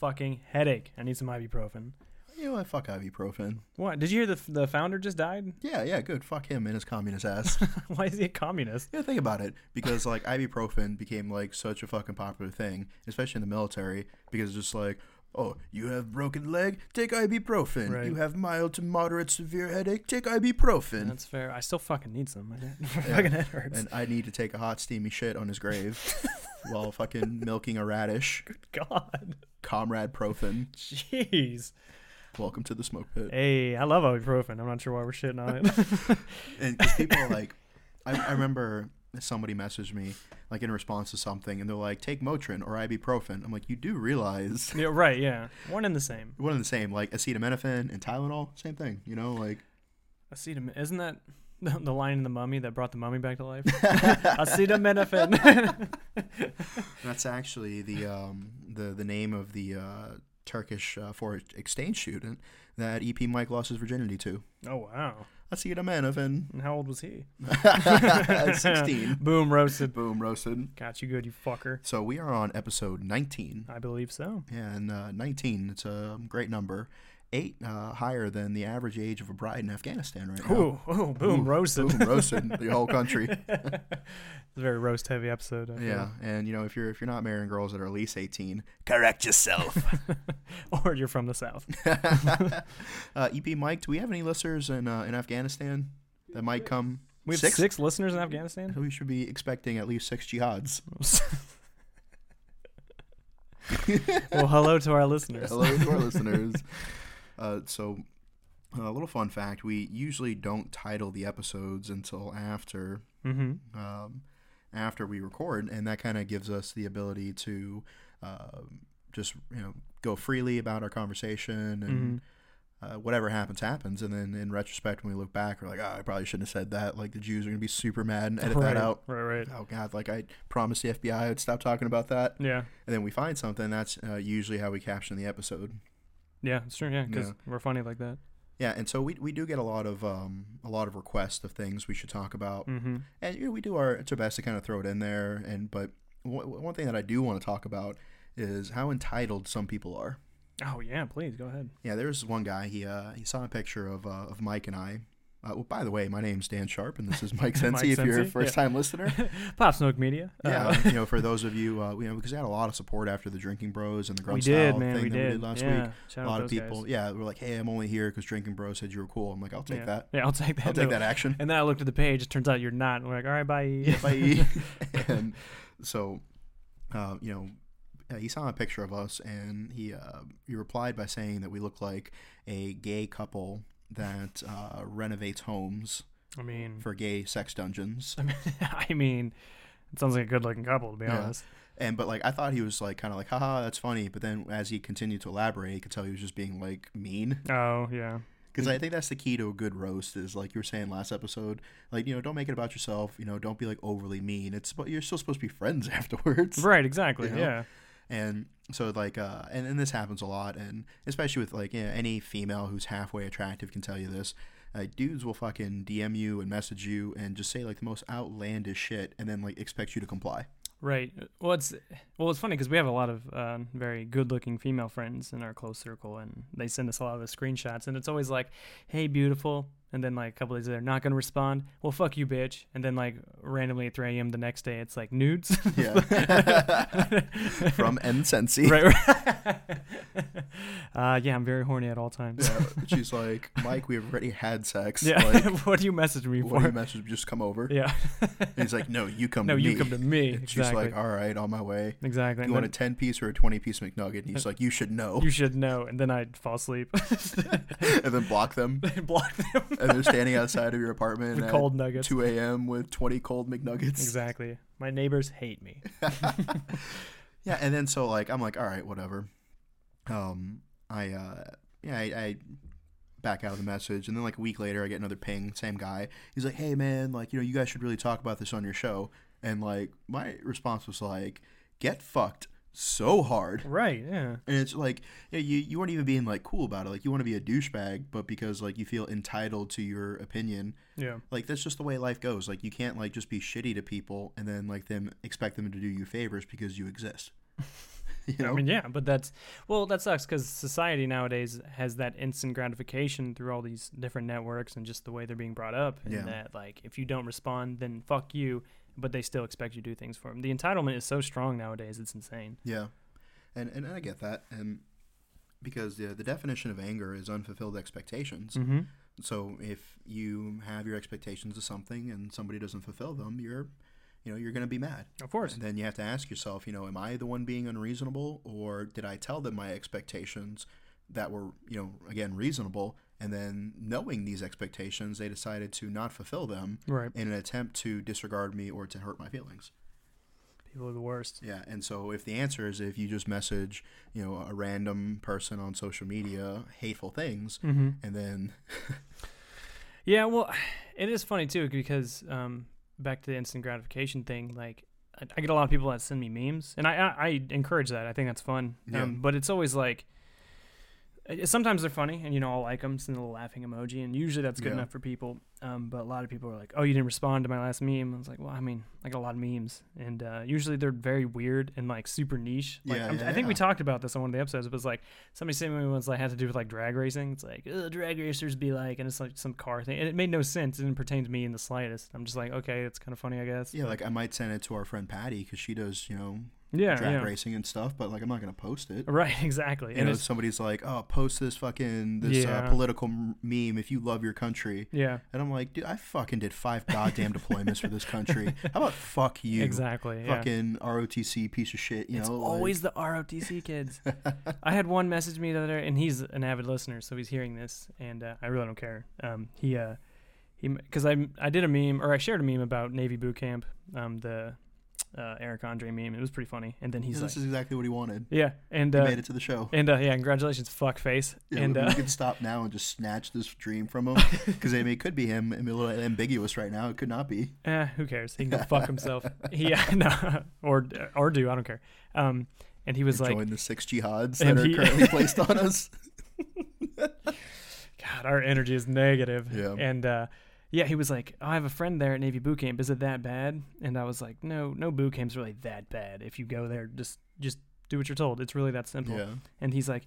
fucking headache. I need some ibuprofen. You know what? Fuck ibuprofen. What? Did you hear the the founder just died? Yeah, yeah, good. Fuck him and his communist ass. Why is he a communist? yeah, think about it. Because like ibuprofen became like such a fucking popular thing, especially in the military, because it's just like, oh, you have broken leg, take ibuprofen. Right. You have mild to moderate severe headache, take ibuprofen. That's fair. I still fucking need some. My Yeah. fucking head hurts. and I need to take a hot steamy shit on his grave while fucking milking a radish. Good God. Comrade Profen. Jeez. Welcome to the smoke pit. Hey, I love ibuprofen. I'm not sure why we're shitting on it. and people are like, I, I remember somebody messaged me like in response to something, and they're like, "Take Motrin or ibuprofen." I'm like, you do realize yeah, right. Yeah, one and the same. one and the same, like acetaminophen and Tylenol, same thing. You know, like Acetamin. Isn't that the, the line in the Mummy that brought the mummy back to life? Acetaminophen. that's actually the um the the name of the uh, Turkish uh, foreign exchange student that EP Mike lost his virginity to. oh wow. Acetaminophen. And how old was he? 16. Boom roasted. Boom, roasted. Got you good, you fucker. So we are on episode 19. I believe so. And uh, 19, it's a great number. Eight uh, higher than the average age of a bride in Afghanistan right now. Ooh, ooh, boom, Ooh, roasted. Boom, roasted the whole country. It's a very roast heavy episode. I feel. Yeah, and you know if you're if you're not marrying girls that are at least 18, correct yourself. or you're from the south. uh, EP Mike, do we have any listeners in uh, in Afghanistan that might come? We have Six? six, listeners in Afghanistan. We should be expecting at least six jihads. well, hello to our listeners. Hello to our listeners. Uh, so, a little fun fact: we usually don't title the episodes until after Mm-hmm. um, after we record, and that kind of gives us the ability to uh, just you know go freely about our conversation and. Uh, whatever happens, happens, and then in retrospect, when we look back, we're like, "Oh, I probably shouldn't have said that." Like the Jews are gonna be super mad and edit right, that out. Right, right. Oh God! Like I promised the FBI I'd stop talking about that, Yeah, and then we find something. That's uh, usually how we caption the episode. Yeah, it's true. Yeah, because Yeah. we're funny like that. Yeah, and so we, we do get a lot of um, a lot of requests of things we should talk about, Mm-hmm. and you know, we do our it's our best to kind of throw it in there. And but w- one thing that I do want to talk about is how entitled some people are. Oh yeah, please go ahead. Yeah, there's one guy. He uh, he saw a picture of uh, of Mike and I. Uh, well, by the way, my name's Dan Sharp, and this is Mike Sensi. If you're a Sensi, yeah. first time listener, Pop Smoke Media. yeah, Uh, you know, for those of you, uh, you know, because we had a lot of support after the Drinking Bros and the Grub we Style did, man. thing We that did. we did last yeah. week. Shout A lot of people, guys. yeah, were like, "Hey, I'm only here because Drinking Bros said you were cool." I'm like, "I'll take yeah. that. Yeah, I'll take that. I'll take that action." And then I looked at the page. It turns out you're not. And we're like, all right, bye. Bye. and so, uh, you know, uh, he saw a picture of us, and he uh, he replied by saying that we look like a gay couple that uh, renovates homes I mean, for gay sex dungeons. I mean, it sounds like a good-looking couple, to be Yeah. honest. And but like I thought he was like kind of like, haha, that's funny. But then as he continued to elaborate, you could tell he was just being like mean. Oh yeah. Because I think that's the key to a good roast is like you were saying last episode, like you know, don't make it about yourself. You know, don't be like overly mean. It's but you're still supposed to be friends afterwards. Right. Exactly. You know? Yeah. And so like uh and, and this happens a lot and especially with like you know, any female who's halfway attractive can tell you this. Uh, dudes will fucking DM you and message you and just say like the most outlandish shit and then like expect you to comply. Right. Well, it's well, it's funny because we have a lot of uh, very good-looking female friends in our close circle, and they send us a lot of the screenshots, and it's always like, "Hey, beautiful," and then like a couple days later, not gonna respond. Well, fuck you, bitch. And then like randomly at 3 a.m. the next day, it's like nudes. Yeah. From N Sensi. right. right. uh, yeah, I'm very horny at all times. Yeah, she's like, Mike, we have already had sex. Yeah. Like, what do you message me what do you for? message? Just come over. Yeah. And he's like, no, you come no, to me. No, you come to me. And She's Exactly. like, all right, on my way. exactly. You And want a then 10 piece or a 20 piece McNugget? And he's like, you should know. you should know. And then I'd fall asleep. and then block them. Block them. And they're standing outside of your apartment at cold nuggets. 2 a.m. with 20 cold McNuggets. Exactly. My neighbors hate me. Yeah, and then so like I'm like, all right, whatever. Um, I uh, yeah, I, I back out of the message, and then like a week later, I get another ping, same guy. He's like, hey man, like you know, you guys should really talk about this on your show. And like my response was like, get fucked so hard. Right. Yeah. And it's like yeah, you you weren't even being like cool about it. Like you want to be a douchebag, but because like you feel entitled to your opinion, Yeah. like that's just the way life goes. Like you can't like just be shitty to people and then like them expect them to do you favors because you exist. You know? I mean, yeah, but that's well, that sucks because society nowadays has that instant gratification through all these different networks and just the way they're being brought up. And Yeah. that like if you don't respond, then fuck you. But they still expect you to do things for them. The entitlement is so strong nowadays; it's insane. Yeah, and and I get that, and because the the definition of anger is unfulfilled expectations. Mm-hmm. So if you have your expectations of something and somebody doesn't fulfill them, you're, you know, you're going to be mad. Of course. And then you have to ask yourself, you know, am I the one being unreasonable, or did I tell them my expectations that were, you know, again reasonable, and then knowing these expectations, they decided to not fulfill them Right. in an attempt to disregard me or to hurt my feelings. People are the worst. Yeah, and so if the answer is if you just message, you know, a random person on social media hateful things, Mm-hmm. and then Yeah, well, it is funny too because um, back to the instant gratification thing. Like, I, I get a lot of people that send me memes, and I I, I encourage that. I think that's fun. Yeah. Um, but it's always like, sometimes they're funny, and you know I'll like them, send a little laughing emoji, and usually that's good Yeah. enough for people. Um, but a lot of people are like, "Oh, you didn't respond to my last meme." I was like, "Well, I mean, I got a lot of memes, and uh, usually they're very weird and like super niche." Like, Yeah, yeah, I think we talked about this on one of the episodes. It was like somebody sent me ones that had to do with like drag racing. It's like, "Ugh, drag racers be like, and it's like some car thing, and it made no sense. It didn't pertain to me in the slightest. I'm just like, okay, it's kind of funny, I guess. yeah, like I might send it to our friend Patty because she does, you know, yeah, drag yeah. racing and stuff, but like I'm not gonna post it. Right, exactly. You and know, it's somebody's like, "Oh, post this fucking this Yeah. uh, political m- meme if you love your country," yeah, and I'm like, "Dude, I fucking did five goddamn deployments for this country. How about fuck you, exactly. Yeah. fucking ROTC piece of shit?" You it's know, like- always the ROTC kids. I had one message me the other day, and he's an avid listener, so he's hearing this, and uh, I really don't care. Um, he, uh, he, because I, I did a meme, or I shared a meme about Navy boot camp, um, the uh, Eric Andre meme. It was pretty funny, and then he's Yeah, like, this is exactly what he wanted. yeah, and He uh, made it to the show. and uh, yeah, congratulations, fuck face, Yeah, and we, uh, we could stop now and just snatch this dream from him because I mean, it could be him. I mean, a little ambiguous right now. It could not be. Eh, who cares? He can go fuck himself. Yeah, no, or or do I don't care. Um, and he was like, Join the six jihads that are he- currently placed on us. God, our energy is negative. Yeah. And uh, yeah, he was like, I have a friend there at Navy boot camp. Is it that bad? And I was like, No, no boot camp's really that bad. If you go there, just just do what you're told. It's really that simple. Yeah. And he's like,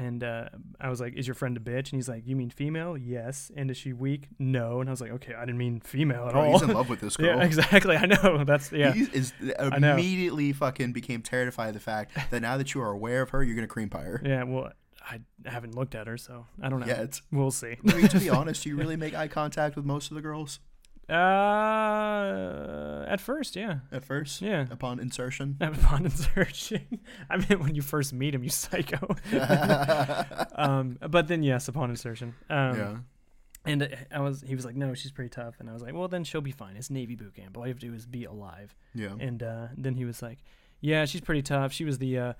and uh, I was like, Is your friend a bitch? And he's like, You mean female? Yes. And is she weak? No. And I was like, Okay, I didn't mean female at Bro, all. he's in love with this girl. yeah, exactly. I know. That's yeah. He is immediately fucking became terrified of the fact that now that you are aware of her, you're gonna cream pie her. Yeah. Well, I haven't looked at her, so I don't know. Yet. We'll see. I mean, to be honest, do you really make eye contact with most of the girls Uh, at first, yeah, at first? yeah. Upon insertion? Upon insertion, I mean when you first meet him, you psycho. um, but then yes, upon insertion. Um, yeah. And I was, he was like, no, she's pretty tough, and I was like, well, then she'll be fine. It's Navy boot camp. All you have to do is be alive. Yeah. And uh, then he was like, yeah, she's pretty tough. She was the uh,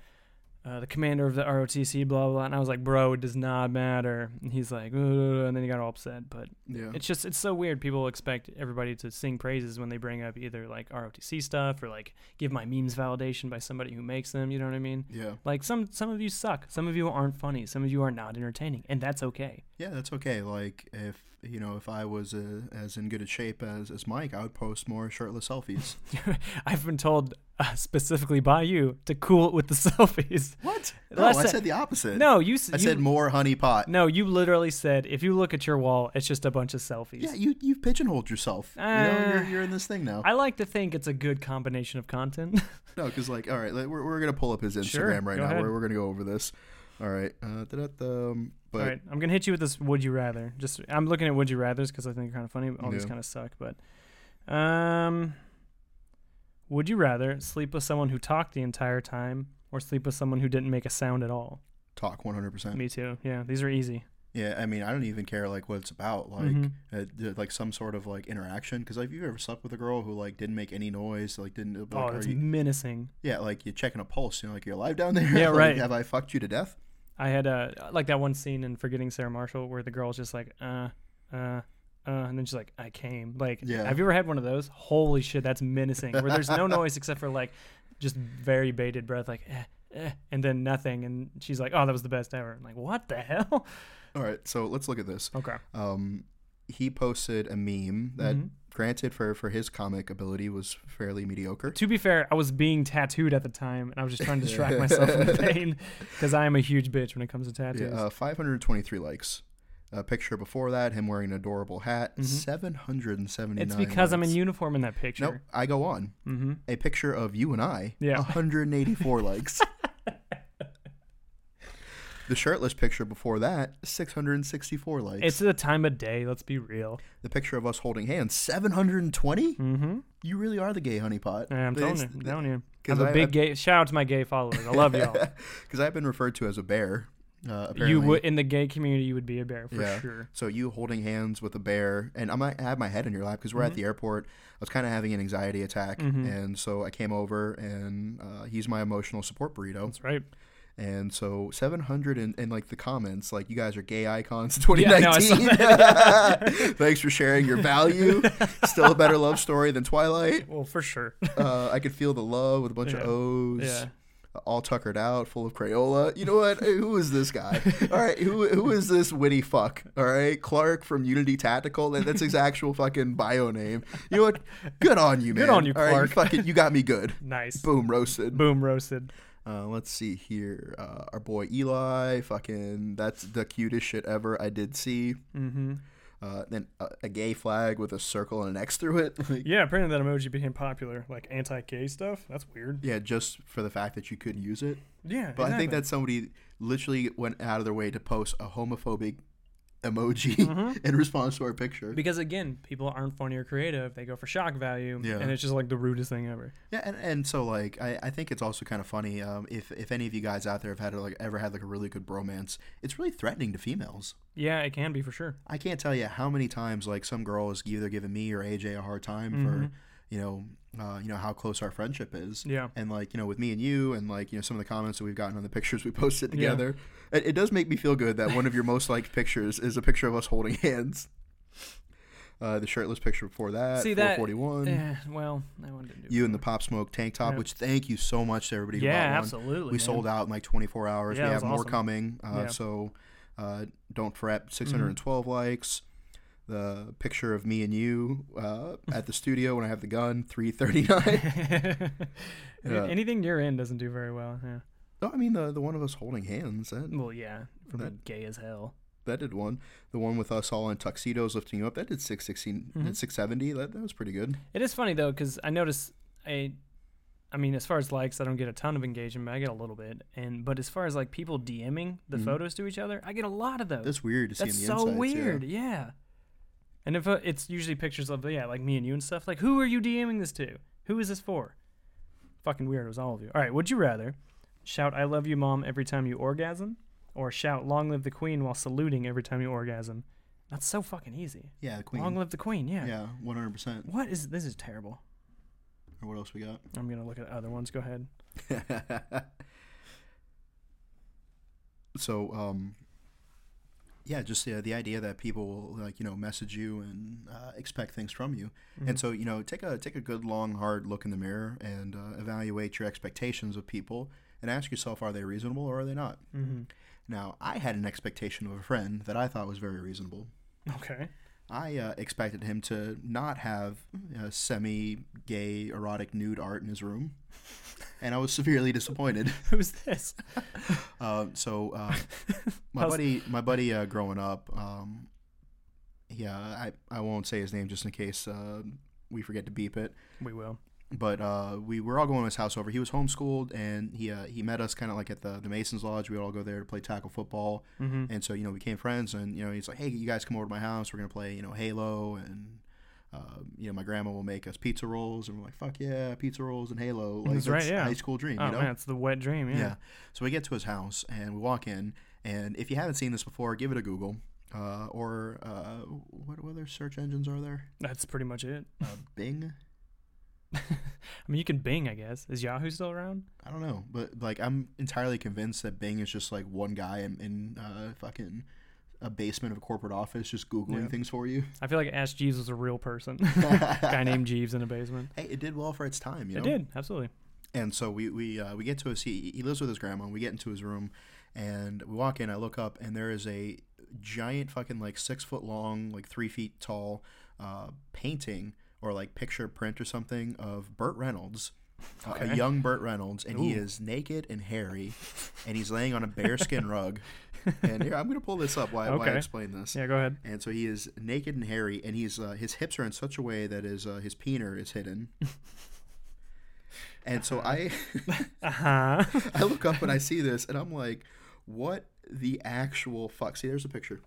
uh, the commander of the ROTC, blah blah. blah. And I was like, bro, it does not matter. And he's like, and then he got all upset. But Yeah. it's just it's so weird. People expect everybody to sing praises when they bring up either like ROTC stuff or like give my memes validation by somebody who makes them. You know what I mean? Yeah. Like some some of you suck. Some of you aren't funny. Some of you are not entertaining, and that's okay. Yeah, that's okay. Like if you know, if I was uh, as in good a shape as, as Mike, I would post more shirtless selfies. I've been told uh, specifically by you to cool it with the selfies. What? No, Last I ti- said the opposite. No, you. s- I you, said more honey pot. No, you literally said if you look at your wall, it's just a bunch of selfies. Yeah, you you've pigeonholed yourself. you know, Uh, you're, you're in this thing now. I like to think it's a good combination of content. no, because like, all right, like, we're we're gonna pull up his Instagram Sure, right go now. ahead. We're, we're gonna go over this. All right. Uh, but All right, I'm gonna hit you with this. Would you rather? Just I'm looking at would you rather's because I think they're kind of funny. All these kind of suck, but um, would you rather sleep with someone who talked the entire time or sleep with someone who didn't make a sound at all? talk 100. percent Me too. Yeah, these are easy. Yeah, I mean, I don't even care like what it's about. Like, Mhm. uh, like some sort of like interaction. Because like, if you ever slept with a girl who like didn't make any noise, like didn't. Like, oh, that's you- menacing. yeah, like you're checking a pulse. You know, like you're alive down there. Yeah, Like, right. Have I fucked you to death? I had uh like that one scene in Forgetting Sarah Marshall where the girl's just like uh uh. Uh, and then she's like, "I came." Like, Yeah. have you ever had one of those? Holy shit, that's menacing. Where there's no noise except for like, just very bated breath, like, eh, eh, and then nothing. And she's like, "Oh, that was the best ever." I'm like, "What the hell?" All right, so let's look at this. Okay. Um, he posted a meme that Mhm. granted, for for his comic ability was fairly mediocre. To be fair, I was being tattooed at the time, and I was just trying to distract myself from the pain because I am a huge bitch when it comes to Yeah, tattoos. uh, 523 likes. A picture before that, him wearing an adorable hat, Mhm. 779. it's because I'm in uniform in that picture. Nope. I go on. Mm-hmm. A picture of you and I, Yeah. 184 likes. The shirtless picture before that, 664 likes. It's the time of day. Let's be real. the picture of us holding hands, 720? Mm-hmm. You really are the gay honeypot. Yeah, I'm telling you, I'm telling you. I'm a I- big I- gay. Shout out to my gay followers. I love y'all. Because I've been referred to as a bear. Uh, apparently. you would in the gay community, you would be a bear for Yeah. sure. So you holding hands with a bear, and I might have my head in your lap because we're at Mhm. the airport. I was kind of having an anxiety attack, Mhm. and so I came over, and uh, he's my emotional support burrito. That's right. And so 700 in, in like the comments, like you guys are gay icons Yeah, no, 2019. Thanks for sharing your value. Still a better love story than Twilight. Well, for sure. Uh, I could feel the love with a bunch Yeah. of O's. yeah. All tuckered out, full of Crayola. You know what? Who is this guy? All right, who who is this witty fuck? All right, Clark from Unity Tactical. That's his actual fucking bio name. You know what? Good on you, man. Good on you, All right, Clark. fucking, you got me good. Nice. Boom, roasted. Boom roasted. Uh, let's see here. Uh, our boy Eli, fucking, that's the cutest shit ever. I did see. Mm-hmm. Uh, then a, a gay flag with a circle and an X through it. Like, Yeah, apparently that emoji became popular, like anti-gay stuff. That's weird. yeah, just for the fact that you couldn't use it. Yeah, But I think that somebody literally went out of their way to post a homophobic emoji Mhm. in response to our picture. because again, people aren't funny or creative. They go for shock value, Yeah. and it's just like the rudest thing ever. Yeah, and, and so like I, I think it's also kind of funny um, if if any of you guys out there have had like ever had like a really good bromance, it's really threatening to females. Yeah, it can be for sure. I can't tell you how many times like some girl has either given me or AJ a hard time Mhm. for you know uh, you know how close our friendship is. Yeah. And like you know, with me and you, and like you know, some of the comments that we've gotten on the pictures we posted Yeah. together, it, it does make me feel good that one of your most liked pictures is a picture of us holding hands. Uh, the shirtless picture before that, See, that- 441. Eh, well, I wanted to do You and the Pop Smoke tank top, Yeah. which thank you so much to everybody who Yeah, one. absolutely. We man. sold out in like 24 hours. Yeah, we have more awesome. coming. Uh, Yeah. Mm-hmm. So uh, don't fret. 612 likes. The picture of me and you uh, at the studio when I have the gun, 339. Yeah. Anything you're in doesn't do very well. Yeah. no, I mean the the one of us holding hands. That, Well, yeah, being That- gay as hell. that did one. The one with us all in tuxedos lifting you up. That did 616, Mhm. 670. That, that was pretty good. It is funny though, because I notice I, I mean, as far as likes, I don't get a ton of engagement. but I get a little bit, and but as far as like people DMing the Mhm. photos to each other, I get a lot of those. That's weird to see That's in the so insights, yeah. weird. Yeah. And if uh, it's usually pictures of yeah, like me and you and stuff. Like, who are you DMing this to? Who is this for? Fucking weirdos, all of you. All right, would you rather shout "I love you, mom" every time you orgasm, or shout "Long live the queen" while saluting every time you orgasm? That's so fucking easy. Yeah, the queen. Long live the queen. Yeah. yeah, 100%. What is this? Is terrible. Or what else we got? I'm gonna look at other ones. Go ahead. so um yeah just the, the idea that people will like you know message you and uh, expect things from you Mhm. and so you know take a take a good long hard look in the mirror and uh, evaluate your expectations of people and ask yourself are they reasonable or are they not Mm-hmm. now i had an expectation of a friend that i thought was very reasonable Okay. I uh, expected him to not have uh, semi-gay erotic nude art in his room, and I was severely disappointed. Who's this? Uh, so uh, my buddy, my buddy, uh, growing up, um, yeah, I, I won't say his name just in case uh, we forget to beep it. We will. But uh, we were all going to his house over. He was homeschooled, and he uh, he met us kind of like at the the Masons Lodge. We would all go there to play tackle football, Mm-hmm. and so you know we became friends. And you know he's like, "Hey, you guys come over to my house. We're gonna play you know Halo, and uh, you know my grandma will make us pizza rolls." And we're like, "Fuck yeah, pizza rolls and Halo!" Like That's right, yeah. high school dream. Oh you know? man, it's the wet dream. Yeah. Yeah. So we get to his house and we walk in, and if you haven't seen this before, give it a Google. Uh, or uh, what, what other search engines are there? That's pretty much it. Uh, Bing. I mean, you can Bing, I guess. Is Yahoo still around? I don't know, but like I'm entirely convinced that Bing is just like one guy in, in uh, fucking a basement of a corporate office just googling Yeah. things for you. I feel like Ask Jeeves was a real person. Guy named Jeeves in a basement. Hey, it did well for its time, you know. It did absolutely. And so we we uh, we get to his he, he lives with his grandma. We get into his room, and we walk in. I look up, and there is a giant fucking like six foot long, like three feet tall, uh, painting or like picture print or something of Burt Reynolds, uh, a young Burt Reynolds, and he is naked and hairy, and he's laying on a bearskin rug. And here I'm gonna pull this up while, while I explain this. Yeah, go ahead. And so he is naked and hairy, and he's uh, his hips are in such a way that his uh, his peener is hidden. and so I Uh huh. I look up and I see this, and I'm like, what the actual fuck? See, there's a picture.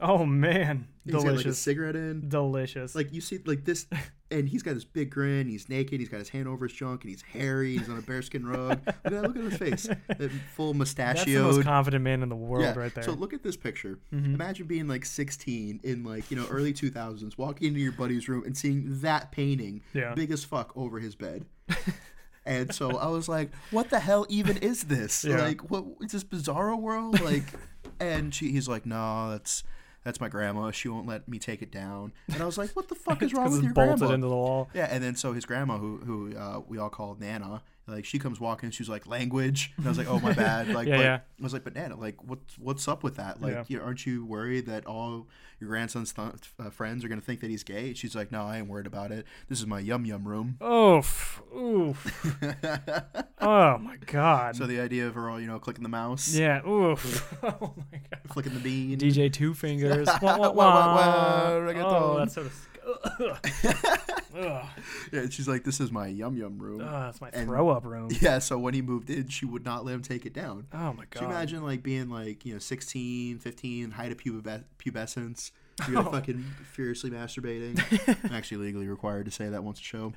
Oh man, He's got like a delicious, cigarette in. delicious. Like you see, like this, and he's got this big grin. He's naked. He's got his hand over his junk, and he's hairy. He's on a bearskin rug. Look at that! Look at his face, That full that's the most confident man in the world, Yeah. right there. So look at this picture. Mhm. Imagine being like 16 in like you know early 2000s, walking into your buddy's room and seeing that painting, Yeah. big as fuck, over his bed. and so I was like, "What the hell even is this? Yeah. Like, what is this bizarro world?" Like, and she, he's like, "No, that's." That's my grandma. She won't let me take it down. And I was like, "What the fuck is wrong with your bolted grandma?" into the wall. Yeah, and then so his grandma, who who uh, we all call Nana, like she comes walking, she's like language, and I was like, oh my bad, like, Yeah, but, yeah. I was like, but Nana, like, what's what's up with that? Like, Yeah. you aren't you worried that all your grandson's th- uh, friends are gonna think that he's gay? She's like, no, I ain't worried about it. This is my yum yum room. Oof. Oof. oh my god. so the idea of her all, you know, clicking the mouse, yeah. Oof. oh my god. flicking the bean. DJ Two Fingers. Wah, wah, Wah, wah, wah, wah. Oh, that's so of. Ugh. yeah, and she's like, this is my yum yum room. Ugh, that's my And- throw up room. Yeah, so when he moved in, she would not let him take it down. Oh my Could you god. imagine like being like, you know, 16, 15, height of pube- pubescence? You're Oh. fucking furiously masturbating. I'm actually legally required to say that once a show.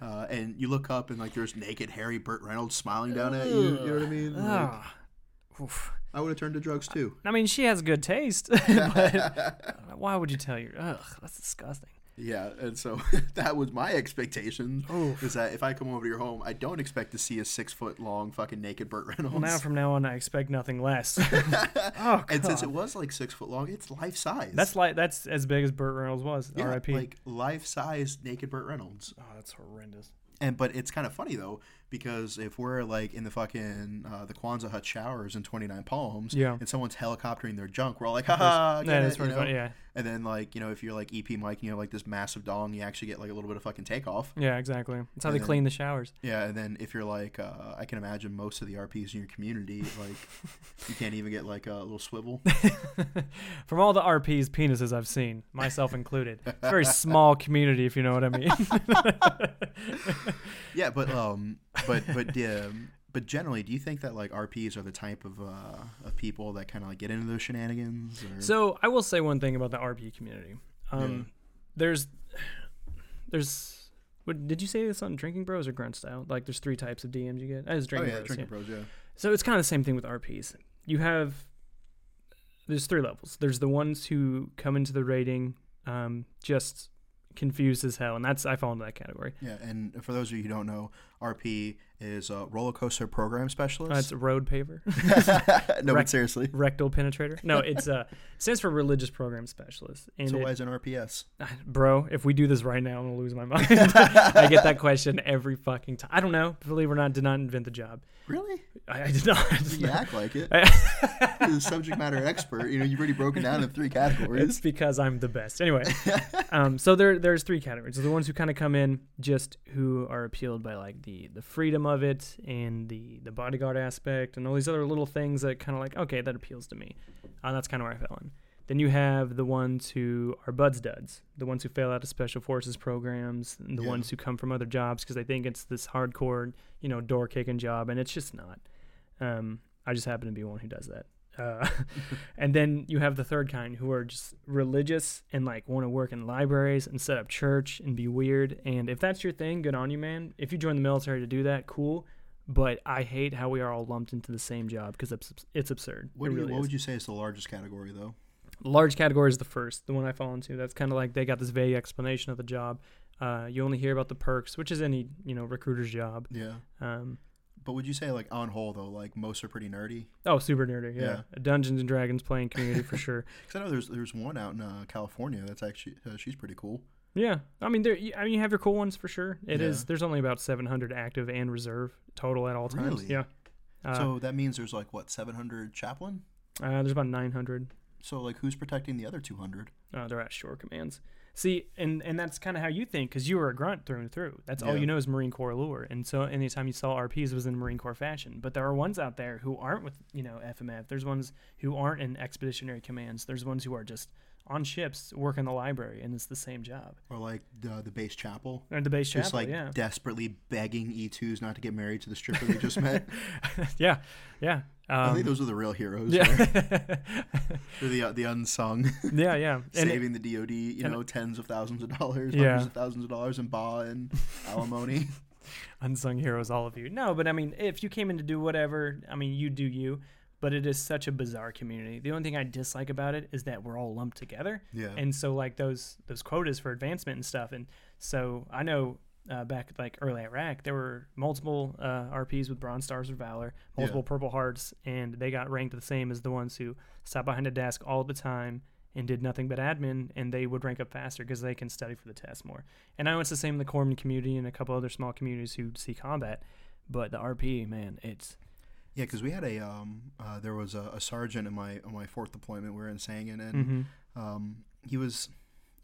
Uh, and you look up and like there's naked, hairy Burt Reynolds smiling down at you. You know what I mean? Like, Oof. I would have turned to drugs too. I mean, she has good taste, but why would you tell your? Ugh, that's disgusting. Yeah, and so that was my expectation. Oof. Is that if I come over to your home, I don't expect to see a six foot long fucking naked Burt Reynolds. Well, now from now on, I expect nothing less. oh, and since it was like six foot long, it's life size. that's like that's as big as Burt Reynolds was. yeah, R.I.P. like life size naked Burt Reynolds. oh, that's horrendous. And but it's kind of funny though because if we're like in the fucking uh, the Quonset hut showers in Twenty Nine Palms, Yeah. and someone's helicoptering their junk, we're all like, haha, yeah, that's it, pretty you know? funny. Yeah, And then like you know if you're like EP Mike and you have like this massive dong, you actually get like a little bit of fucking takeoff. yeah, exactly. That's how And they then- clean the showers. Yeah, and then if you're like, uh, I can imagine most of the RPs in your community, like you can't even get like a little swivel. From all the RPs penises I've seen, myself included, it's a very small community, if you know what I mean. Yeah, but um, but but um, but generally, do you think that like RPs are the type of uh of people that kind of like get into those shenanigans? Or? So I will say one thing about the RP community. Um, Yeah. There's, there's, what did you say this on Drinking Bros or Grunt Style? Like, there's three types of DMs you get. As oh Drinking yeah, Bros. drinking yeah. pros, yeah. So it's kind of the same thing with RPs. You have, there's three levels. There's the ones who come into the rating, um, just confused as hell, and that's I fall into that category. Yeah, and for those of you who don't know, RP is a roller coaster program Uh, it's specialist. a road paver, no, but seriously. rectal penetrator. No, it's uh stands for religious program specialist. And So it- why is an RPS? bro, if we do this right now, I'm gonna lose my mind. I get that question every fucking time. I don't know. Believe it or not, did not invent the job. Really? I, I did not. You act like it. I- You're the subject matter expert. You know, you've already broken down in three categories. it's because I'm the best. Anyway, um, so there there's three categories. So the ones who kind of come in just who are appealed by like the the freedom of it and the the bodyguard aspect and all these other little things that kind of like okay that appeals to me. Uh, that's kind of where I fell in. Then you have the ones who are BUD/S duds, the ones who fail out of special forces programs, and the Yeah. ones who come from other jobs because they think it's this hardcore, you know, door kicking job, and it's just not. Um, I just happen to be one who does that. Uh, and then you have the third kind who are just religious and like want to work in libraries and set up church and be weird. And if that's your thing, good on you, man. If you join the military to do that, cool. But I hate how we are all lumped into the same job because it's, it's absurd. What, it you, what would you say is the largest category, though? Large category is the first, the one I fall into. That's kind of like they got this vague explanation of the job. Uh, you only hear about the perks, which is any you know recruiter's job. Yeah. Um, But would you say, like, on whole, though, like, most are pretty nerdy? oh, super nerdy, yeah. Yeah. Dungeons and Dragons playing community for sure. Because I know there's there's one out in uh, California that's actually, uh, she's pretty cool. Yeah, I mean, there. I mean, you have your cool ones for sure. It is. Yeah. There's only about 700 active and reserve total at all times. Really? Yeah. Uh, so that means there's, like, what, 700 chaplain? uh, there's about 900. So, like, who's protecting the other 200? Uh, they're at shore commands. See, and and that's kind of how you think because you were a grunt through and through. That's all you know is Marine Corps lure, and so anytime you saw RPs was in Marine Corps fashion. But there are ones out there who aren't with you know FMF. There's ones who aren't in expeditionary commands. There's ones who are just on ships work in the library, and it's the same job. Or like the, the base chapel. Or the base chapel, just like yeah, desperately begging E2s not to get married to the stripper they just met. yeah, yeah. I Um, think those are the real heroes. yeah, right? They're the uh, the unsung, yeah, yeah. It- saving the DoD. You know, tens of thousands of dollars, Yeah. hundreds of thousands of dollars in BAH and alimony. unsung heroes, all of you. No, but I mean, if you came in to do whatever, I mean, you do you. But it is such a bizarre community. The only thing I dislike about it is that we're all lumped together, Yeah. and so like those those quotas for advancement and stuff. And so I know uh, back like early Iraq, there were multiple uh, RPs with Bronze Stars of Valor, multiple Yeah. Purple Hearts, and they got ranked the same as the ones who sat behind a desk all the time and did nothing but admin, and they would rank up faster because they can study for the test more. And I know it's the same in the Corpsman community and a couple other small communities who see combat, but the RP, man, it's Yeah, because we had a um, uh, there was a, a sergeant in my on my fourth deployment. We were in Sangin, and hmm um, he was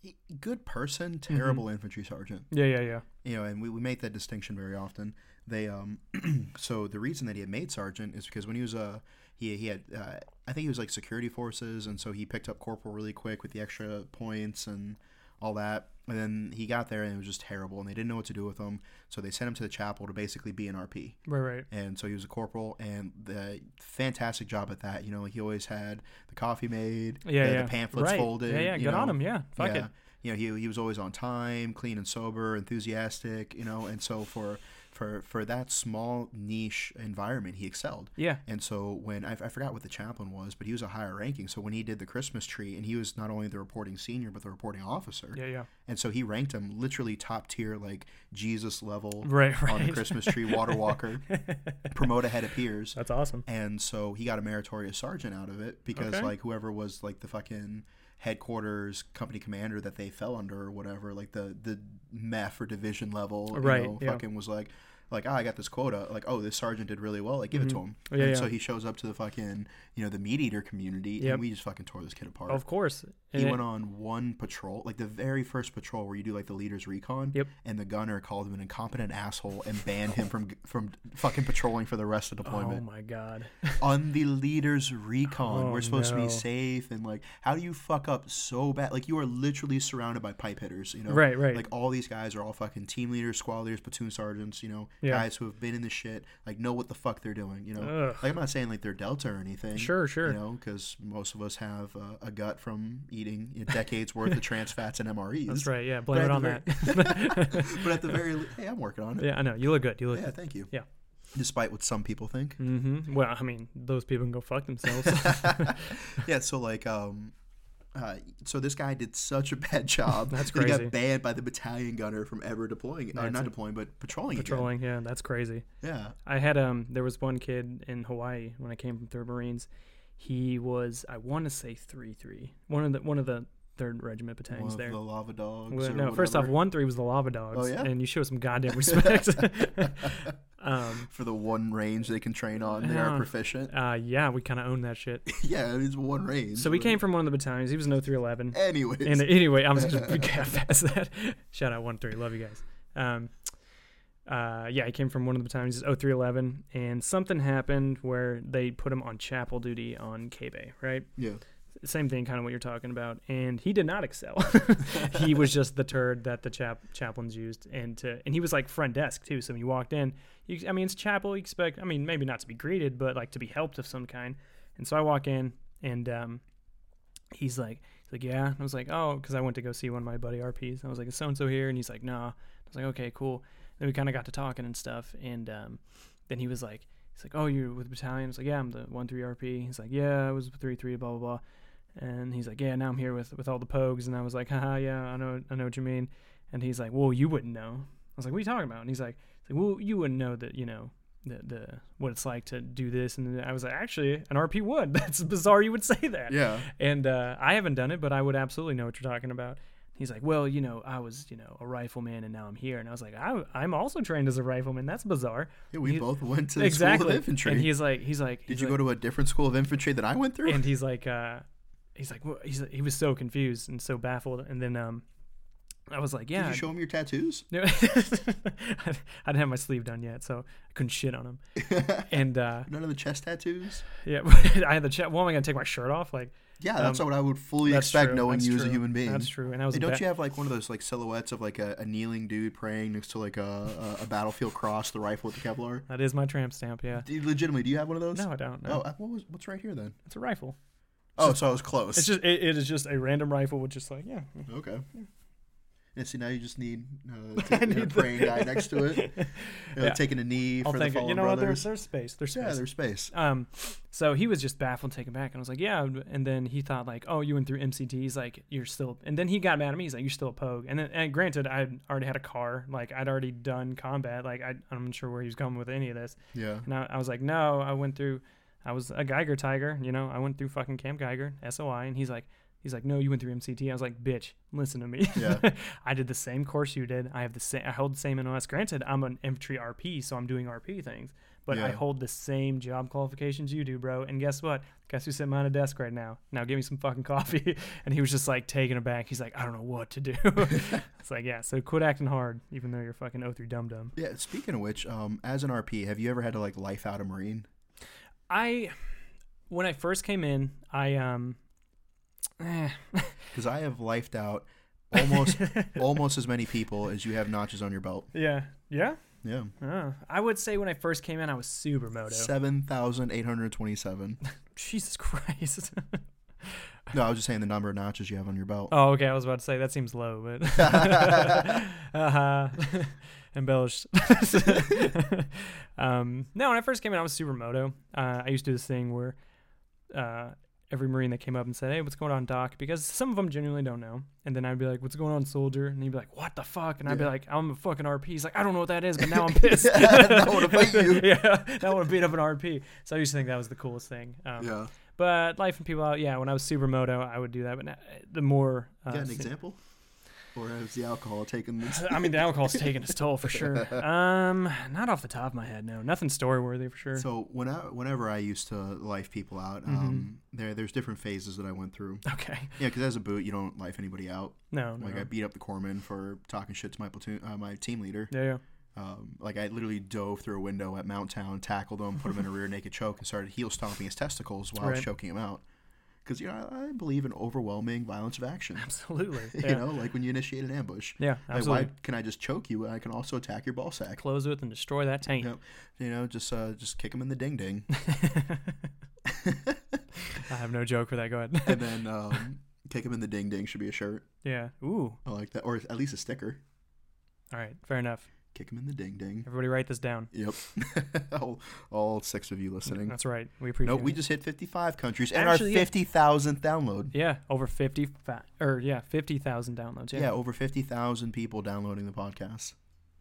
he- good person, Mm-hmm. terrible infantry sergeant. yeah, yeah, yeah. You know, and we, we make that distinction very often. They um, so the reason that he had made sergeant is because when he was uh, he he had uh, I think he was like security forces, and so he picked up corporal really quick with the extra points and all that. And then he got there and it was just terrible, and they didn't know what to do with him. So they sent him to the chapel to basically be an RP Right, right. and so he was a corporal and the fantastic job at that you know he always had the coffee made Yeah, the, yeah. the pamphlets right. folded Yeah, yeah. you Good on him. Yeah. Fuck yeah it. you know he, he was always on time clean and sober enthusiastic you know and so for for for that small niche environment he excelled Yeah. and so when I, I forgot what the chaplain was but he was a higher ranking so when he did the christmas tree and he was not only the reporting senior but the reporting officer Yeah, yeah. and so he ranked him literally top tier like jesus level Right, right. on the christmas tree water walker promote ahead of peers That's awesome. and so he got a meritorious sergeant out of it because Okay. like whoever was like the fucking headquarters company commander that they fell under or whatever like the the MEF or division level you Right, know, yeah. fucking was like like ah, I got this quota like oh this sergeant did really well like give it to him Yeah, and yeah. so he shows up to the fucking you know the meat eater community Yep. and we just fucking tore this kid apart Of course. he it- went on one patrol, like the very first patrol where you do like the leader's recon. Yep. And the gunner called him an incompetent asshole and banned him from from fucking patrolling for the rest of Oh deployment. my god. on the leader's recon, Oh, we're supposed to be safe and like, how do you fuck up so bad? Like you are literally surrounded by pipe hitters. You know. Right, right. Like all these guys are all fucking team leaders, squad leaders, platoon sergeants. You know, Yeah. guys who have been in the shit, like know what the fuck they're doing. You know. Ugh. Like I'm not saying like they're Delta or anything. Sure, sure. You know, because most of us have uh, a gut from eating you know, decades worth of trans fats and MREs. That's right. Yeah. But Blame it at on the that. very- but at the very, hey, I'm working on it. yeah, I know. You look good. You look Yeah, good. thank you. Yeah. Despite what some people think. Mm-hmm. Well, I mean, those people can go fuck themselves. yeah, so like, um, uh, so this guy did such a bad job. That's that He got banned by the battalion gunner from ever deploying, or not it. deploying, but patrolling. again. Patrolling. Yeah, that's crazy. Yeah. I had um. There was one kid in Hawaii when I came from Third Marines. He was I want to say three three. One of the one of the third regiment battalions there. the lava dogs. Well, no, first off, one three was the lava dogs, Oh, yeah? and you show some goddamn respect. um, for the one range they can train on, they are proficient. uh, yeah, we kind of own that shit. yeah, it's one range. So we came from one of the battalions. He was no 311. Anyways. And anyway, I'm just gonna past that. Shout out one three, love you guys. Um, uh, yeah, he came from one of the battalions, 0311, and something happened where they put him on chapel duty on K Bay, right? yeah. Same thing, kind of what you're talking about. And he did not excel. he was just the turd that the chap chaplains used, and to, and he was like front desk too. So when you walked in, you, I mean, it's chapel. You expect, I mean, maybe not to be greeted, but like to be helped of some kind. And so I walk in, and um, he's like, he's like, yeah. I was like, oh, because I went to go see one of my buddy RPs. I was like, is so and so here? And he's like, nah. I was like, okay, cool. Then we kind of got to talking and stuff, and um, then he was like, he's like, oh, you're with the battalion? I was like, yeah, I'm the one three RP. He's like, yeah, I was three three, blah blah blah. And he's like, yeah, now I'm here with with all the pogues. And I was like, haha, yeah, I know, I know what you mean. And he's like, well, you wouldn't know. I was like, what are you talking about? And he's like, he's like well, you wouldn't know that, you know, the the what it's like to do this. And I was like, actually, an RP would. That's bizarre. You would say that. Yeah. And uh, I haven't done it, but I would absolutely know what you're talking about. He's like, well, you know, I was, you know, a rifleman, and now I'm here. And I was like, I, I'm also trained as a rifleman. That's bizarre. Yeah, we He- both went to the exactly. school of infantry. And he's like, he's like, Did you go to a different school of infantry that I went through? and he's like uh he's like well, he's he was so confused and so baffled and then um I was like, yeah. Did you show him your tattoos? No, I didn't have my sleeve done yet, so I couldn't shit on him. And uh, None of the chest tattoos. yeah, I had the chat. Well, am I gonna take my shirt off? Like Yeah, that's Um, what I would fully expect true, knowing you as a human being. That's true. And I was Hey, don't ba- you have like one of those like silhouettes of like a, a kneeling dude praying next to like a, a, a battlefield cross, the rifle with the Kevlar? that is my tramp stamp. Yeah. Do you- legitimately, do you have one of those? No, I don't. Oh, No. uh, what was what's right here then? it's a rifle. Oh, so I was close. It's just it, it is just a random rifle with just like yeah. okay. And see, now you just need, uh, I to, you a need the- praying guy next to it, you know, Yeah. taking a knee I'll for the it. fallen You know what? There's there's space. There's space. yeah, there's space. Um, so he was just baffled, taken back, and I was like, "Yeah." And then he thought like, "Oh, you went through MCT." He's like, "You're still," and then he got mad at me. He's like, "You're still a pogue." And then, and granted, I already had a car, like I'd already done combat. Like I, I'm not sure where he was going with any of this. Yeah. And I, I was like, "No, I went through. I was a Geiger Tiger. You know, I went through fucking Camp Geiger, SOI." And he's like. He's like, no, you went through MCT. I was like, bitch, listen to me. Yeah. I did the same course you did. I have the same. I hold the same MOS. Granted, I'm an infantry RP, so I'm doing RP things, but I hold the same job qualifications you do, bro. And guess what? Guess who's sitting behind a desk right now? Now give me some fucking coffee. And he was just like taken aback. He's like, I don't know what to do. it's like, yeah. So quit acting hard, even though you're fucking O3 dum dum. Yeah. Speaking of which, um, as an RP, have you ever had to like life out a Marine? I, when I first came in, I um, eh. Because I have lifed out almost almost as many people as you have notches on your belt. yeah, yeah. Yeah. Uh, I would say when I first came in, I was super moto. Seven thousand eight hundred twenty-seven. Jesus Christ. No, I was just saying the number of notches you have on your belt. Oh, okay. I was about to say that seems low, but uh-huh. Embellished. um, no, when I first came in, I was super moto. Uh, I used to do this thing where uh, every Marine that came up and said, "Hey, what's going on, Doc?" Because some of them genuinely don't know, and then I'd be like, "What's going on, soldier?" And he'd be like, "What the fuck?" And I'd be like, "I'm a fucking RP." He's like, "I don't know what that is, but now I'm pissed. Now I wanna fight you. yeah, I want to beat up an RP." So I used to think that was the coolest thing. Um, yeah. but life and people out, yeah. When I was super moto, I would do that. But now, the more, uh, Got an example? Or has the alcohol taken this? I mean, the alcohol's taking its toll for sure. Um, not off the top of my head, no. Nothing story worthy for sure. So when I, whenever I used to life people out, Mm-hmm. um, there there's different phases that I went through. okay. Yeah, because as a boot, you don't life anybody out. No, no. Like I beat up the corpsman for talking shit to my platoon, uh, my team leader. yeah, yeah. Um, like I literally dove through a window at MOUT town, tackled him, put him in a rear naked choke, and started heel stomping his testicles while I was Right. choking him out. Because you know I, I believe in overwhelming violence of action. Absolutely. you Yeah. know, like when you initiate an ambush. yeah, Like, absolutely. why can I just choke you? I can also attack your ball sack. Close with and destroy that taint. Yep. You know, just uh, just kick him in the ding ding, I have no joke for that. Go ahead. and then um, kick him in the ding ding should be a shirt. yeah. Ooh. I like that, or at least a sticker. All right. Fair enough. Kick him in the ding ding. Everybody write this down. Yep. all, all six of you listening. That's right. We appreciate Nope, we it. just hit 55 countries and Actually, our yeah. 50,000th download. Yeah, over 50 fa- or yeah, 50,000 downloads. Yeah, Yeah. over 50,000 people downloading the podcast.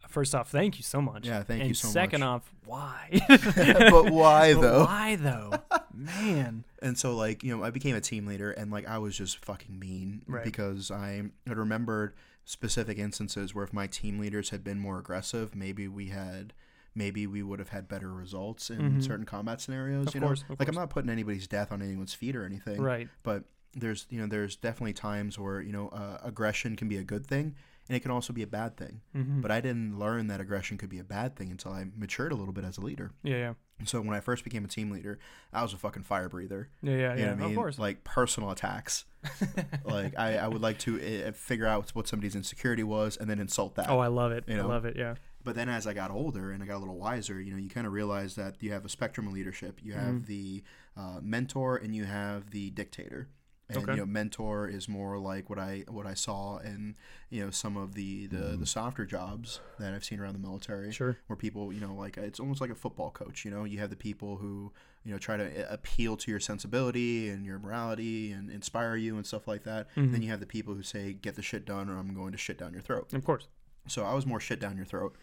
First off, thank you so much. Yeah, thank and you so second much. off, why? but why But though? Why though? Man. And so like, you know, I became a team leader and like I was just fucking mean Right. because I had remembered specific instances where if my team leaders had been more aggressive, maybe we had maybe we would have had better results in Mhm. certain combat scenarios, Of you course, know. like I'm not putting anybody's death on anyone's feet or anything. Right. but there's you know there's definitely times where you know uh, aggression can be a good thing and it can also be a bad thing hmm but i didn't learn that aggression could be a bad thing until i matured a little bit as a leader yeah, yeah, so when i first became a team leader i was a fucking fire breather yeah, yeah, you yeah. know what i mean Of course. like personal attacks like I, I would like to uh, figure out what somebody's insecurity was and then insult that oh, I love it. you I love it. Yeah. but then as I got older and I got a little wiser, you know, you kind of realize that you have a spectrum of leadership. You have Mhm. the uh, mentor and you have the dictator. And Okay. you know, mentor is more like what I what I saw in you know some of the the, the softer jobs that I've seen around the military, Sure. where people you know like it's almost like a football coach. You know, you have the people who you know try to uh, appeal to your sensibility and your morality and inspire you and stuff like that. Mhm. Then you have the people who say, "Get the shit done, or I'm going to shit down your throat." Of course. So I was more shit down your throat,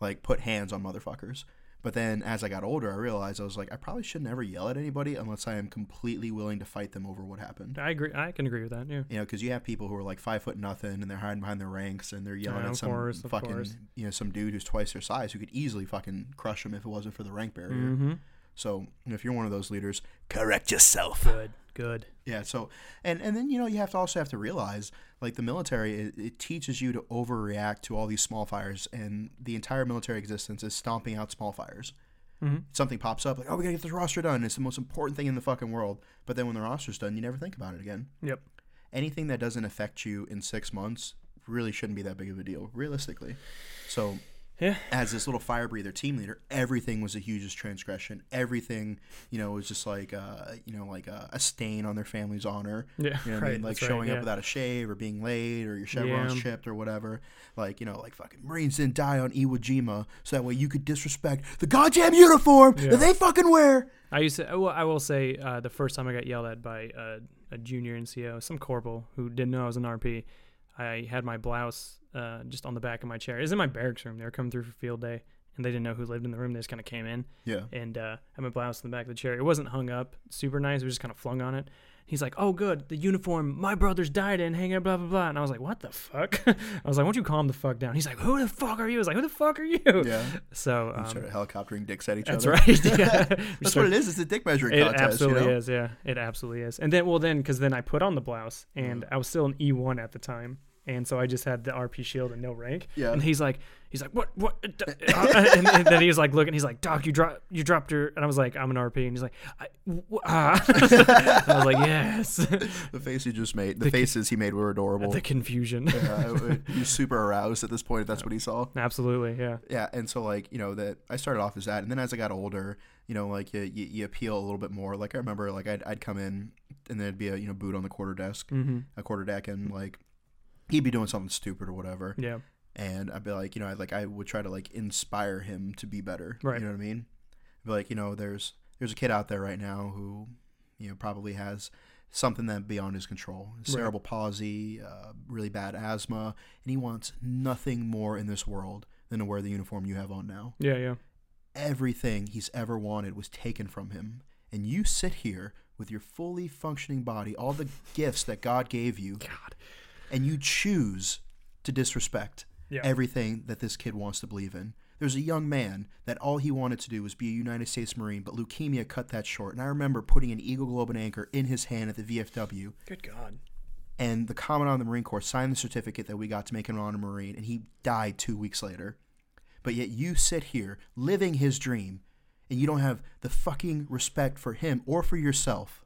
like put hands on motherfuckers. But then as I got older, I realized I was like, I probably should never yell at anybody unless I am completely willing to fight them over what happened. I agree. I can agree with that. Yeah. You know, because you have people who are like five foot nothing and they're hiding behind their ranks and they're yelling Yeah, at some course, fucking, you know, some dude who's twice their size who could easily fucking crush them if it wasn't for the rank barrier. Mm-hmm. So if you're one of those leaders, correct yourself. Good. Good. Yeah. So and and then you know you have to also have to realize like the military it, it teaches you to overreact to all these small fires and the entire military existence is stomping out small fires. Mhm. Something pops up like oh we gotta get this roster done. It's the most important thing in the fucking world. But then when the roster's done, you never think about it again. Yep. Anything that doesn't affect you in six months really shouldn't be that big of a deal, realistically. So Yeah. as this little fire breather team leader, everything was a huge transgression. Everything, you know, was just like, uh, you know, like a, a stain on their family's honor. Yeah. You know what right. I mean? Like that's right, showing yeah. up without a shave or being late or your chevron's Yeah. chipped or whatever. Like, you know, like fucking Marines didn't die on Iwo Jima so that way you could disrespect the goddamn uniform Yeah. that they fucking wear. I used to. I will, I will say uh, the first time I got yelled at by uh, a junior NCO, some corporal who didn't know I was an RP. I had my blouse uh, just on the back of my chair. It was in my barracks room. They were coming through for field day, and they didn't know who lived in the room. They just kind of came in, Yeah. and uh, had my blouse in the back of the chair. It wasn't hung up super nice. It was just kind of flung on it. He's like, "Oh, good, the uniform my brothers died in, hang out, blah blah blah." And I was like, "What the fuck?" I was like, "Won't you calm the fuck down?" He's like, "Who the fuck are you?" I was like, "Who the fuck are you?" Yeah. So um, started helicoptering dicks at each that's other. right. Yeah. That's what it is. It's a dick measuring it contest. absolutely you know? is, yeah. It absolutely is. And then, well, then, because then I put on the blouse, and Mm. I was still an E1 at the time, and so I just had the RP shield and no rank. Yeah. And he's like, he's like, what, what? and, and then he was like looking, he's like, Doc, you dropped, you dropped your, and I was like, I'm an RP, and he's like, I, ah. I was like, yes. The face he just made, the, The- faces he made were adorable. the confusion. yeah, it- it- he was super aroused at this point if that's what he saw. absolutely, yeah. Yeah, and so like you know that I started off as that, and then as I got older, you know, like you, you, you appeal a little bit more. Like I remember, like I'd, I'd come in, and there'd be a you know boot on the quarter desk, Mm-hmm. a quarter deck, and like he'd be doing something stupid or whatever, Yeah. and I'd be like, you know, I like I would try to like inspire him to be better. Right. You know what I mean? Be like, you know, there's there's a kid out there right now who, you know, probably has something that beyond his control, cerebral palsy, uh, really bad asthma, and he wants nothing more in this world than to wear the uniform you have on now. Yeah, yeah. Everything he's ever wanted was taken from him, and you sit here with your fully functioning body, all the gifts that God gave you, God. And you choose to disrespect Yeah. everything that this kid wants to believe in. There's a young man that all he wanted to do was be a United States Marine, but leukemia cut that short. And I remember putting an Eagle Globe and Anchor in his hand at the VFW, Good God. and the Commandant of the Marine Corps signed the certificate that we got to make him an honor Marine, and he died two weeks later. But yet you sit here living his dream, and you don't have the fucking respect for him or for yourself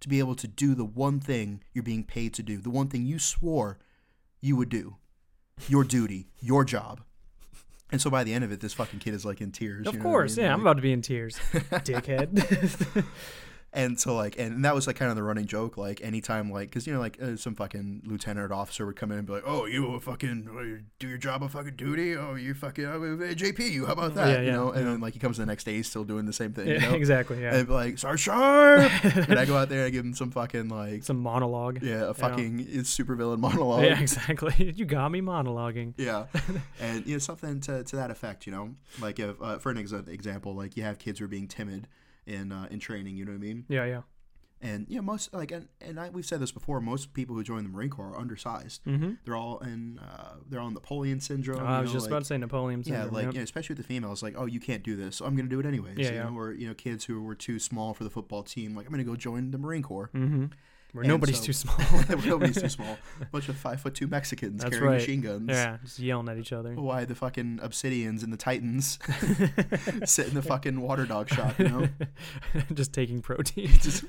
to be able to do the one thing you're being paid to do, the one thing you swore you would do, your duty, your job. And so by the end of it, this fucking kid is like in tears. Of you know what I course, mean? yeah. I'm about to be in tears, dickhead. And so like, and that was like kind of the running joke. Like anytime, like, because you know, like uh, some fucking lieutenant or officer would come in and be like, "Oh, you fucking uh, do your job of fucking duty. Oh, you fucking uh, JP. You how about that? Yeah, you yeah, know." And yeah. then like he comes the next day, he's still doing the same thing. you know? exactly. Yeah. And be like, "Sir sharp," and I go out there and I give him some fucking like, Some monologue. yeah, a fucking it's super villain monologue. Yeah, exactly. You got me monologuing. Yeah, and you know something to, to that effect. You know, like if uh, for an ex- example, like you have kids who are being timid in uh, in training. You know what I mean? Yeah, yeah. And you know most like and, and I, we've said this before. Most people who join the Marine Corps are undersized. Mm-hmm. They're all in uh, they're on Napoleon syndrome. I you was know, just like- about to say Napoleon syndrome. Yeah, like yep. you know, especially with the females, like oh you can't do this, so I'm gonna do it anyways. Yeah, you yeah. know, or you know kids who were too small for the football team, like I'm gonna go join the Marine Corps. Mm-hmm. Where nobody's so- too small. Nobody's too small. A bunch of five foot two Mexicans That's carrying right. machine guns. yeah, just yelling at each other. Why the fucking Obsidians and the Titans sit in the fucking water dog shop, you know? just taking protein. Just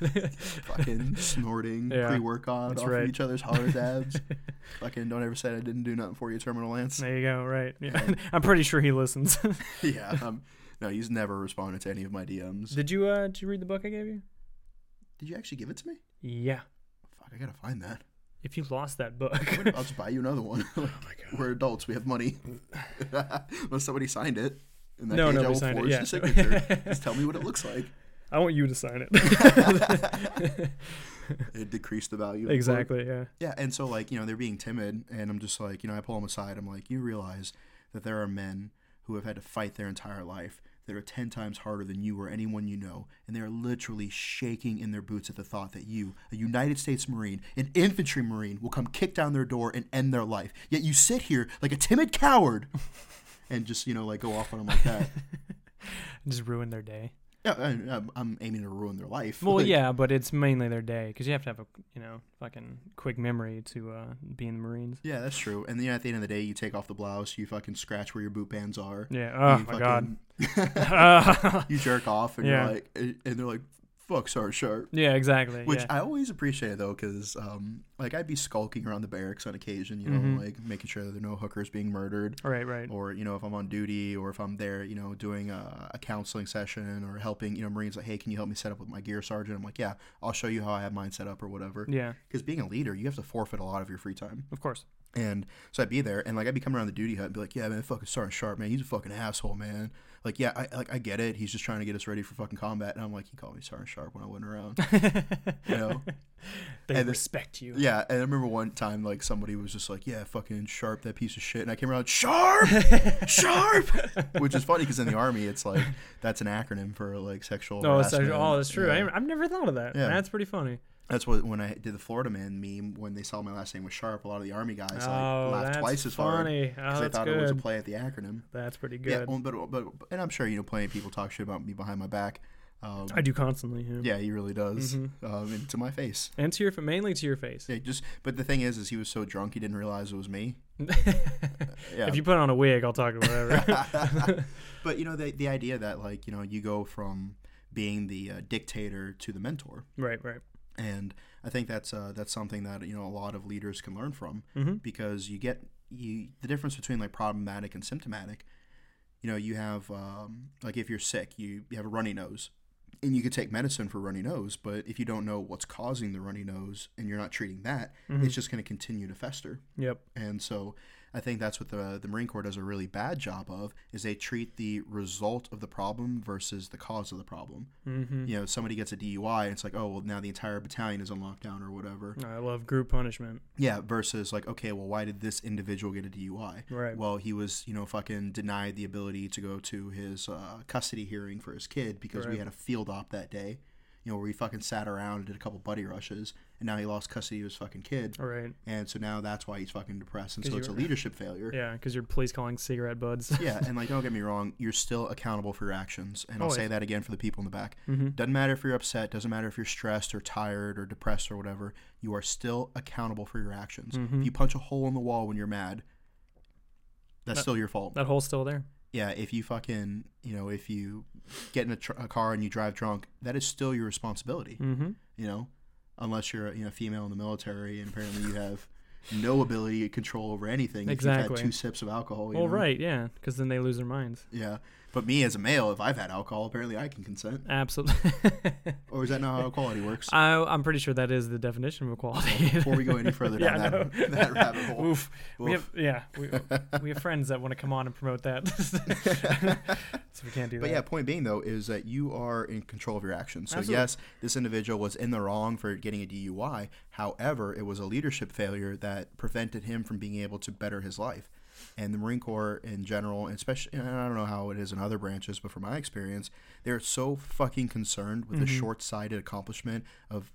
fucking snorting Yeah, pre workout off right. of each other's holler dabs. fucking don't ever say I didn't do nothing for you, Terminal Lance. there you go. Right. Yeah. Yeah. I'm pretty sure he listens. yeah. Um, no, he's never responded to any of my DMs. did you uh did you read the book I gave you? Did you actually give it to me? Yeah. Fuck, I gotta find that. If you lost that book. I'll just buy you another one. oh my We're adults. We have money. Unless somebody signed it. In that No, case, I will signed it, yeah. the signature. just tell me what it looks like. I want you to sign it. It decreased the value. The exactly. Yeah. Yeah, and so like you know they're being timid, and I'm just like you know I pull them aside. I'm like, you realize that there are men who have had to fight their entire life that are ten times harder than you or anyone you know, and they are literally shaking in their boots at the thought that you, a United States Marine, an infantry Marine, will come kick down their door and end their life. Yet you sit here like a timid coward, and just you know like go off on them like that. Just ruin their day. Yeah, I, I'm, I'm aiming to ruin their life. Well, Like, yeah, but it's mainly their day because you have to have a you know fucking quick memory to uh, be in the Marines. Yeah, that's true. And then at the end of the day, you take off the blouse, you fucking scratch where your boot bands are. Yeah. Oh my god. you jerk off, and Yeah. you're like, and they're like, "Fuck, Sergeant Sharp." yeah. Exactly. Which yeah. I always appreciate though, because um, like I'd be skulking around the barracks on occasion, you know, Mhm. like making sure that there are no hookers being murdered, right. Right. or you know, if I'm on duty, or if I'm there, you know, doing a, a counseling session or helping, you know, Marines like, hey, can you help me set up with my gear sergeant? I'm like, yeah, I'll show you how I have mine set up or whatever. Yeah. Because being a leader, you have to forfeit a lot of your free time. Of course. And so I'd be there, and like I'd be coming around the duty hut and be like, "Yeah, man, fucking Sergeant Sharp, man, he's a fucking asshole, man. Like, yeah, I like I get it. He's just trying to get us ready for fucking combat." And I'm like, "He called me Sergeant Sharp when I wasn't around." You know? they And the- respect you. yeah, and I remember one time like somebody was just like, "Yeah, fucking Sharp, that piece of shit," and I came around, "Sharp, Sharp," which is funny because in the army, it's like that's an acronym for like sexual. Oh, harassment. oh, that's true. Yeah. I, I've never thought of that. Yeah. That's pretty funny. That's what when I did the Florida Man meme when they saw my last name was Sharp. A lot of the army guys like oh, laughed twice as hard funny. because Oh, they thought it was a play at the acronym. That's pretty Yeah, good. well, but, but and I'm sure you know plenty of people talk shit about me behind my back. Um, I do constantly. Yeah. yeah, he really does. Mhm. Um, and to my face. And to your mainly to your face. Yeah, just but the thing is, is he was so drunk he didn't realize it was me. Yeah. If you put on a wig, I'll talk to whatever. but you know the the idea that like you know you go from being the uh, dictator to the mentor, right. Right. And I think that's uh, that's something that you know a lot of leaders can learn from Mm-hmm. because you get you the difference between like problematic and symptomatic. You know, you have um, like if you're sick, you, you have a runny nose, and you could take medicine for runny nose, but if you don't know what's causing the runny nose and you're not treating that, Mhm. it's just going to continue to fester. Yep. And so I think that's what the the Marine Corps does a really bad job of is they treat the result of the problem versus the cause of the problem. Mm-hmm. You know, somebody gets a DUI and it's like, oh well, now the entire battalion is on lockdown or whatever. I love group punishment. Yeah, versus like, okay, well, why did this individual get a DUI? Right. Well, he was, you know, fucking denied the ability to go to his uh, custody hearing for his kid because we had a field op that day. You know, where he fucking sat around and did a couple buddy rushes, and now he lost custody of his fucking kid, All right. and so now that's why he's fucking depressed, and so it's a leadership failure. Yeah, because you're police calling cigarette buds. yeah, and like, don't get me wrong, you're still accountable for your actions, and I'll Always. say that again for the people in the back. mm-hmm. Doesn't matter if you're upset, doesn't matter if you're stressed or tired or depressed or whatever, you are still accountable for your actions. Mhm. If you punch a hole in the wall when you're mad, that's That- still your fault. That hole's still there. yeah, if you fucking, you know, if you get in a, tr- a car and you drive drunk, that is still your responsibility, Mm-hmm. you know, unless you're, you know, female in the military and apparently you have no ability to control over anything if you've Exactly. had two sips of alcohol. You Well, know? right, yeah, because then they lose their minds. Yeah. But me as a male, if I've had alcohol, apparently I can consent. Absolutely. Or is that not how equality works? I, I'm pretty sure that is the definition of equality. Oh, before we go any further down I that, that rabbit hole. Oof. We have yeah, we, we have friends that want to come on and promote that, so we can't do But that. But yeah, point being though is that you are in control of your actions. So Absolutely. yes, this individual was in the wrong for getting a DUI. However, it was a leadership failure that prevented him from being able to better his life. And the Marine Corps in general, and especially, and I don't know how it is in other branches, but from my experience, they're so fucking concerned with the Mhm. short-sighted accomplishment of,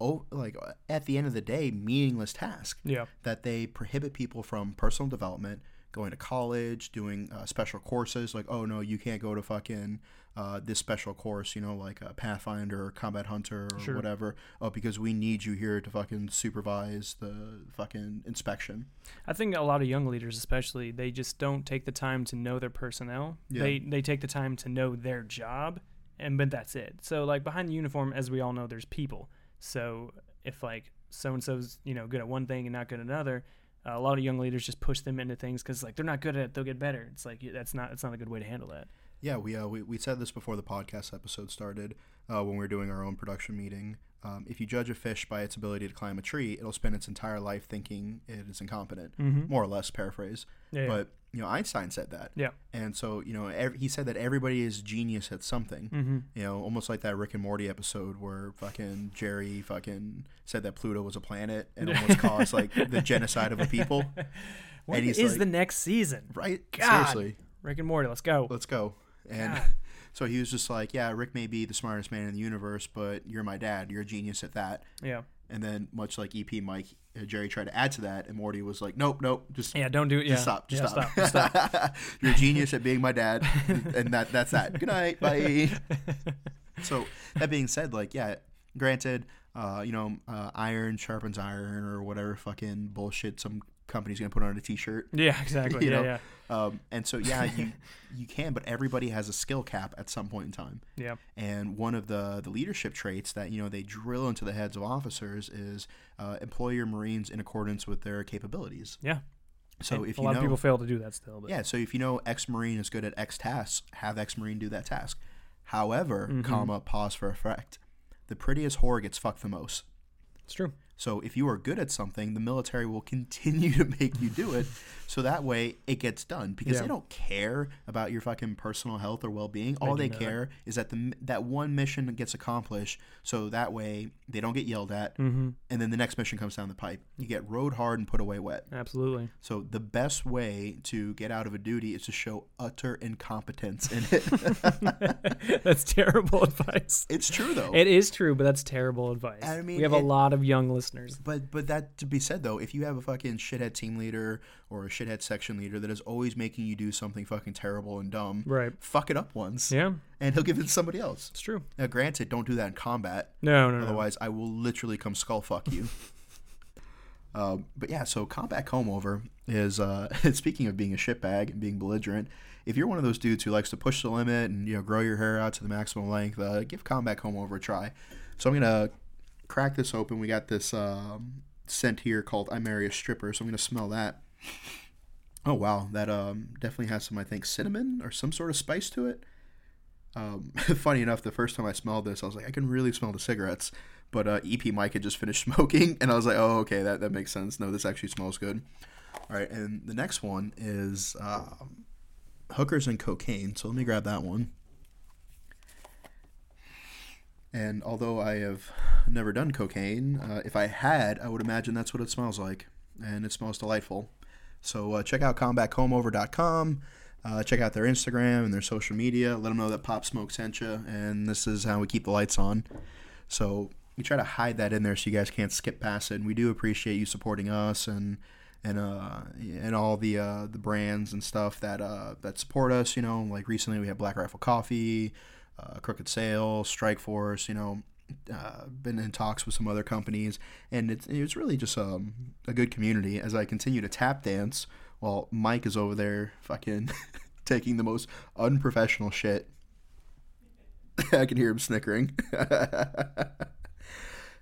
oh, like at the end of the day, meaningless task. Yeah. that they prohibit people from personal development, going to college, doing uh, special courses. Like, oh no, you can't go to fucking uh, this special course, you know, like a Pathfinder or Combat Hunter or Sure. whatever. Oh, because we need you here to fucking supervise the fucking inspection. I think a lot of young leaders, especially, they just don't take the time to know their personnel. Yeah. They they take the time to know their job, and but that's it. So like behind the uniform, as we all know, there's people. So if like so and so's you know good at one thing and not good at another, uh, a lot of young leaders just push them into things because like they're not good at it, they'll get better. It's like that's not it's not a good way to handle that. Yeah, we, uh, we we said this before the podcast episode started uh, when we were doing our own production meeting. Um, if you judge a fish by its ability to climb a tree, it'll spend its entire life thinking it is incompetent. Mm-hmm. More or less, paraphrase. Yeah, But you know, Einstein said that. Yeah. And so you know, ev- he said that everybody is genius at something. mm-hmm. You know, almost like that Rick and Morty episode where fucking Jerry fucking said that Pluto was a planet and almost caused like the genocide of a people. He's is like- the next season? Right? God. Seriously. Rick and Morty, let's go. Let's go. And God. So he was just like, yeah, Rick may be the smartest man in the universe, but you're my dad. You're a genius at that. Yeah. And then, much like EP Mike, uh, Jerry tried to add to that, and Morty was like, nope, nope, just Yeah. Don't do it. Yeah. stop, just yeah, stop. Stop. stop. You're a genius at being my dad, and that that's that. Good night, bye. so that being said, like, yeah, granted, uh, you know, uh, iron sharpens iron or whatever fucking bullshit some company's gonna put on a T-shirt. yeah. Exactly. You yeah. know? Yeah. Um, and so yeah, you you can, but everybody has a skill cap at some point in time. Yeah. And one of the the leadership traits that you know they drill into the heads of officers is uh, employ your Marines in accordance with their capabilities. Yeah. So And if a you lot know, of people fail to do that still. But yeah, so if you know X Marine is good at X tasks, have X Marine do that task. However, Mhm. comma pause for effect. The prettiest whore gets fucked the most. it's true. So if you are good at something, the military will continue to make you do it, so that way it gets done because Yeah. they don't care about your fucking personal health or well-being. All they care is that the that one mission gets accomplished, so that way they don't get yelled at, Mm-hmm. and then the next mission comes down the pipe. You get rode hard and put away wet. Absolutely. So the best way to get out of a duty is to show utter incompetence in it. that's terrible advice. it's true though. It is true, but that's terrible advice. I mean, we have a lot of young listeners. But but that to be said though, if you have a fucking shithead team leader or a shithead section leader that is always making you do something fucking terrible and dumb, Right. fuck it up once, Yeah. and he'll give it to somebody else. It's true. Now, granted, don't do that in combat. No, no, no. Otherwise, I will literally come skull fuck you. um, but yeah, so combat comb over is uh, speaking of being a shitbag and being belligerent. If you're one of those dudes who likes to push the limit and you know grow your hair out to the maximum length, uh, give combat comb over a try. So I'm gonna crack this open. We got this um, scent here called "I Marry a Stripper," so I'm gonna smell that. Oh wow, that um, definitely has some I think cinnamon or some sort of spice to it. Um, funny enough, the first time I smelled this, I was like, I can really smell the cigarettes. But uh, EP Mike had just finished smoking, and I was like, oh, okay, that, that makes sense. No, this actually smells good. All right, and the next one is um, hookers and cocaine. So let me grab that one. And although I have never done cocaine, uh, if I had, I would imagine that's what it smells like. And it smells delightful. So uh, check out combatcombover.com. Uh, check out their Instagram and their social media. Let them know that Pop Smoke sent you, and this is how we keep the lights on. So we try to hide that in there so you guys can't skip past it. And we do appreciate you supporting us and and uh and all the uh the brands and stuff that uh that support us. You know, like recently we had Black Rifle Coffee, uh, Crooked Sale, Strike Force. You know. Uh, been in talks with some other companies, and it's it's really just um, a good community. As I continue to tap dance, while Mike is over there fucking taking the most unprofessional shit. I can hear him snickering.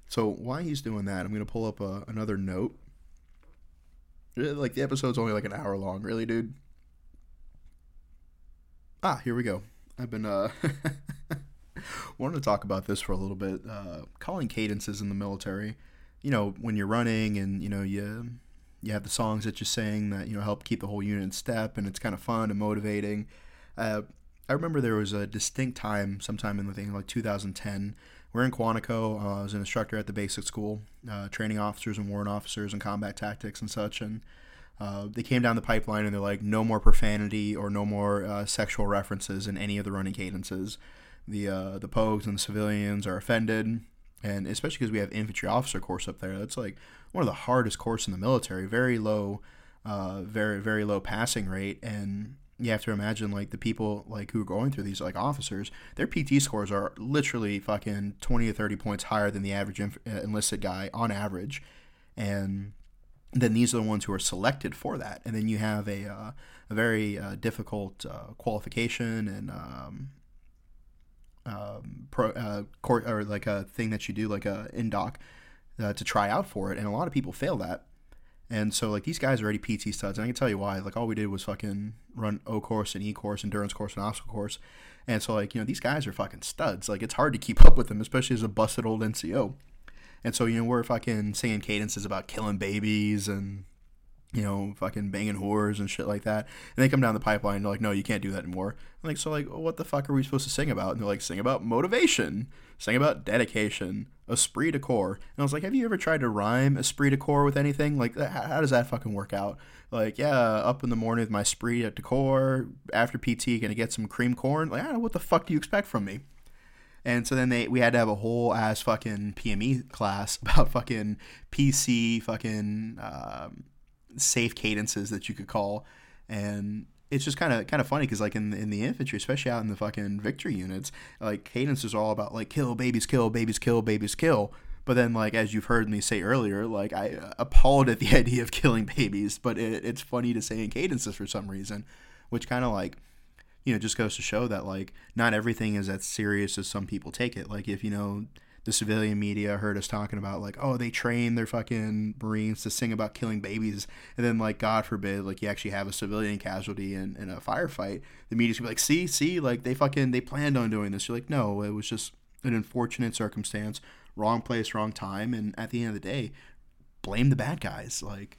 so while he's doing that, I'm gonna pull up a, another note. Like the episode's only like an hour long, really, dude. Ah, here we go. I've been uh wanted to talk about this for a little bit. Uh, calling cadences in the military. You know, when you're running and you know you you have the songs that you're sing that you know help keep the whole unit in step, and it's kind of fun and motivating. Uh, I remember there was a distinct time, sometime in the thing like 2010. We're in Quantico. Uh, I was an instructor at the basic school, uh, training officers and warrant officers and combat tactics and such. And uh, they came down the pipeline and they're like, no more profanity or no more uh, sexual references in any of the running cadences. The uh, the pogues and the civilians are offended, and especially because we have infantry officer course up there. That's like one of the hardest course in the military. Very low, uh, very very low passing rate, and you have to imagine like the people like who are going through these like officers, their PT scores are literally fucking twenty or thirty points higher than the average uh, enlisted guy on average, and then these are the ones who are selected for that. And then you have a uh, a very uh, difficult uh, qualification and um, um, pro, uh, court or like a thing that you do like a indoc uh, to try out for it, and a lot of people fail that. And so like these guys are already PT studs, and I can tell you why. Like all we did was fucking run O course and E course, endurance course and obstacle course, and so like you know these guys are fucking studs. Like it's hard to keep up with them, especially as a busted old NCO. And so you know we're fucking singing cadences about killing babies and you know, fucking banging whores and shit like that. And they come down the pipeline and they're like, no, you can't do that anymore. I'm like, so like, what the fuck are we supposed to sing about? And they're like, sing about motivation, sing about dedication, esprit de corps. And I was like, have you ever tried to rhyme esprit de corps with anything? Like, how, does that fucking work out? Like, yeah, up in the morning with my esprit de corps, after PT, gonna get some cream corn. Like, I don't know, what the fuck do you expect from me? And so then they we had to have a whole ass fucking PME class about fucking PC fucking um, safe cadences that you could call, and it's just kind of kind of funny because like in in the infantry, especially out in the fucking victory units, like cadences are all about like kill babies, kill babies, kill babies, kill. But then, like as you've heard me say earlier, like I appalled at the idea of killing babies, but it, it's funny to say in cadences for some reason, which kind of like you know, just goes to show that like not everything is as serious as some people take it. Like if you know the civilian media heard us talking about like, oh, they train their fucking Marines to sing about killing babies, and then like God forbid, like you actually have a civilian casualty in, in a firefight, the media's gonna be like, see, see, like they fucking they planned on doing this. You're like, no, it was just an unfortunate circumstance, wrong place, wrong time, and at the end of the day, blame the bad guys. Like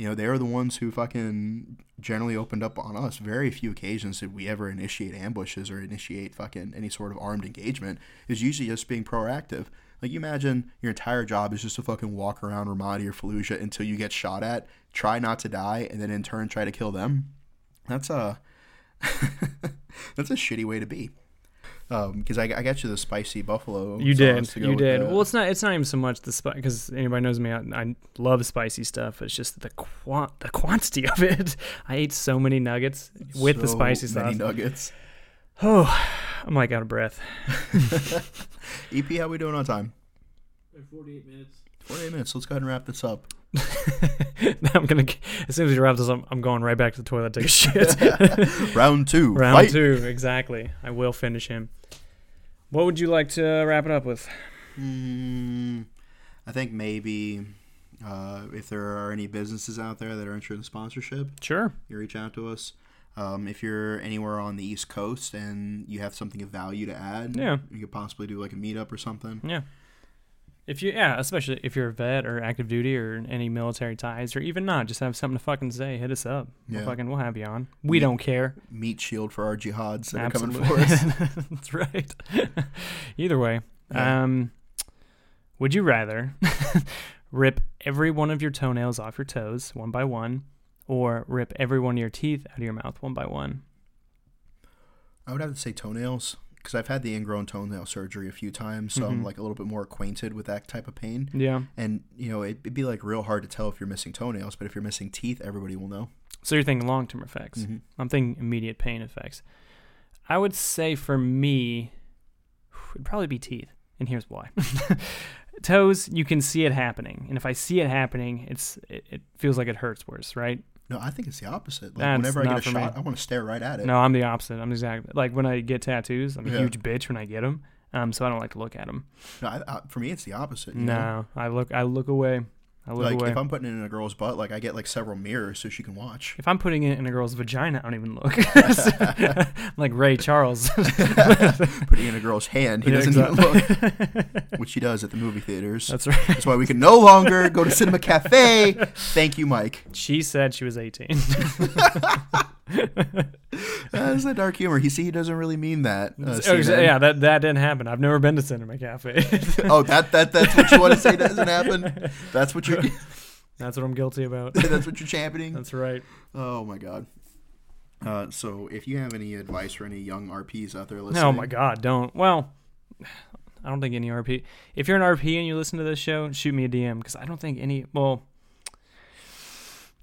you know, they are the ones who fucking generally opened up on us. Very few occasions did we ever initiate ambushes or initiate fucking any sort of armed engagement. It's usually just being proactive. Like you imagine your entire job is just to fucking walk around Ramadi or Fallujah until you get shot at, try not to die, and then in turn try to kill them. That's a that's a shitty way to be because um, I, I got you the spicy buffalo. You did, you did. Well, it's not. It's not even so much the spice because anybody knows me. I, I, love spicy stuff. It's just the quant the quantity of it. I ate so many nuggets with so the spicy many sauce. nuggets. Oh, I'm like out of breath. EP, how we doing on time? Forty-eight minutes. 48 minutes. Let's go ahead and wrap this up. Now I'm gonna as soon as we wrap this up, I'm going right back to the toilet to take a shit. Round two. Round fight. two, exactly. I will finish him. What would you like to wrap it up with? Mm, I think maybe uh, if there are any businesses out there that are interested in sponsorship, Sure. you reach out to us. Um, if you're anywhere on the East Coast and you have something of value to add, Yeah. you could possibly do like a meetup or something. Yeah. If you yeah, especially if you're a vet or active duty or any military ties or even not, just have something to fucking say, hit us up. We'll Yeah. fucking we'll have you on. We Yeah. don't care. Meat shield for our jihads that Absolutely. are coming for us. That's right. Either way. Yeah. Um would you rather rip every one of your toenails off your toes one by one or rip every one of your teeth out of your mouth one by one? I would have to say toenails because I've had the ingrown toenail surgery a few times, so I'm Mhm. like a little bit more acquainted with that type of pain. Yeah. And you know, it, it'd be like real hard to tell if you're missing toenails, but if you're missing teeth, everybody will know. So you're thinking long term effects. Mhm. I'm thinking immediate pain effects. I would say for me, it'd probably be teeth, and here's why. Toes, you can see it happening, and if I see it happening, it's it, it feels like it hurts worse, right? No, I think it's the opposite. Like That's whenever I not get a for me. shot, I want to stare right at it. No, I'm the opposite. I'm exactly like when I get tattoos, I'm a Yeah. huge bitch when I get them, um, so I don't like to look at them. No, I, I, for me, it's the opposite. you know? No, I look I look away. I look Like away. if I'm putting it in a girl's butt, like I get like several mirrors so she can watch. If I'm putting it in a girl's vagina, I don't even look. like Ray Charles. putting it in a girl's hand, he Yeah, doesn't even look, which he does at the movie theaters. That's right. That's why we can no longer go to Cinema Cafe. Thank you, Mike. She said she was 18. That's the dark humor. He see, he doesn't really mean that. Uh, Oh, yeah, that that didn't happen. I've never been to Cinema Cafe. Oh, that that that's what you want to say doesn't happen. That's what you're. That's what I'm guilty about. that's what you're championing. That's right. Oh my god. Uh, so if you have any advice for any young RPs out there listening, Oh my God, don't. Well, I don't think any RP. If you're an RP and you listen to this show, shoot me a DM because I don't think any. Well,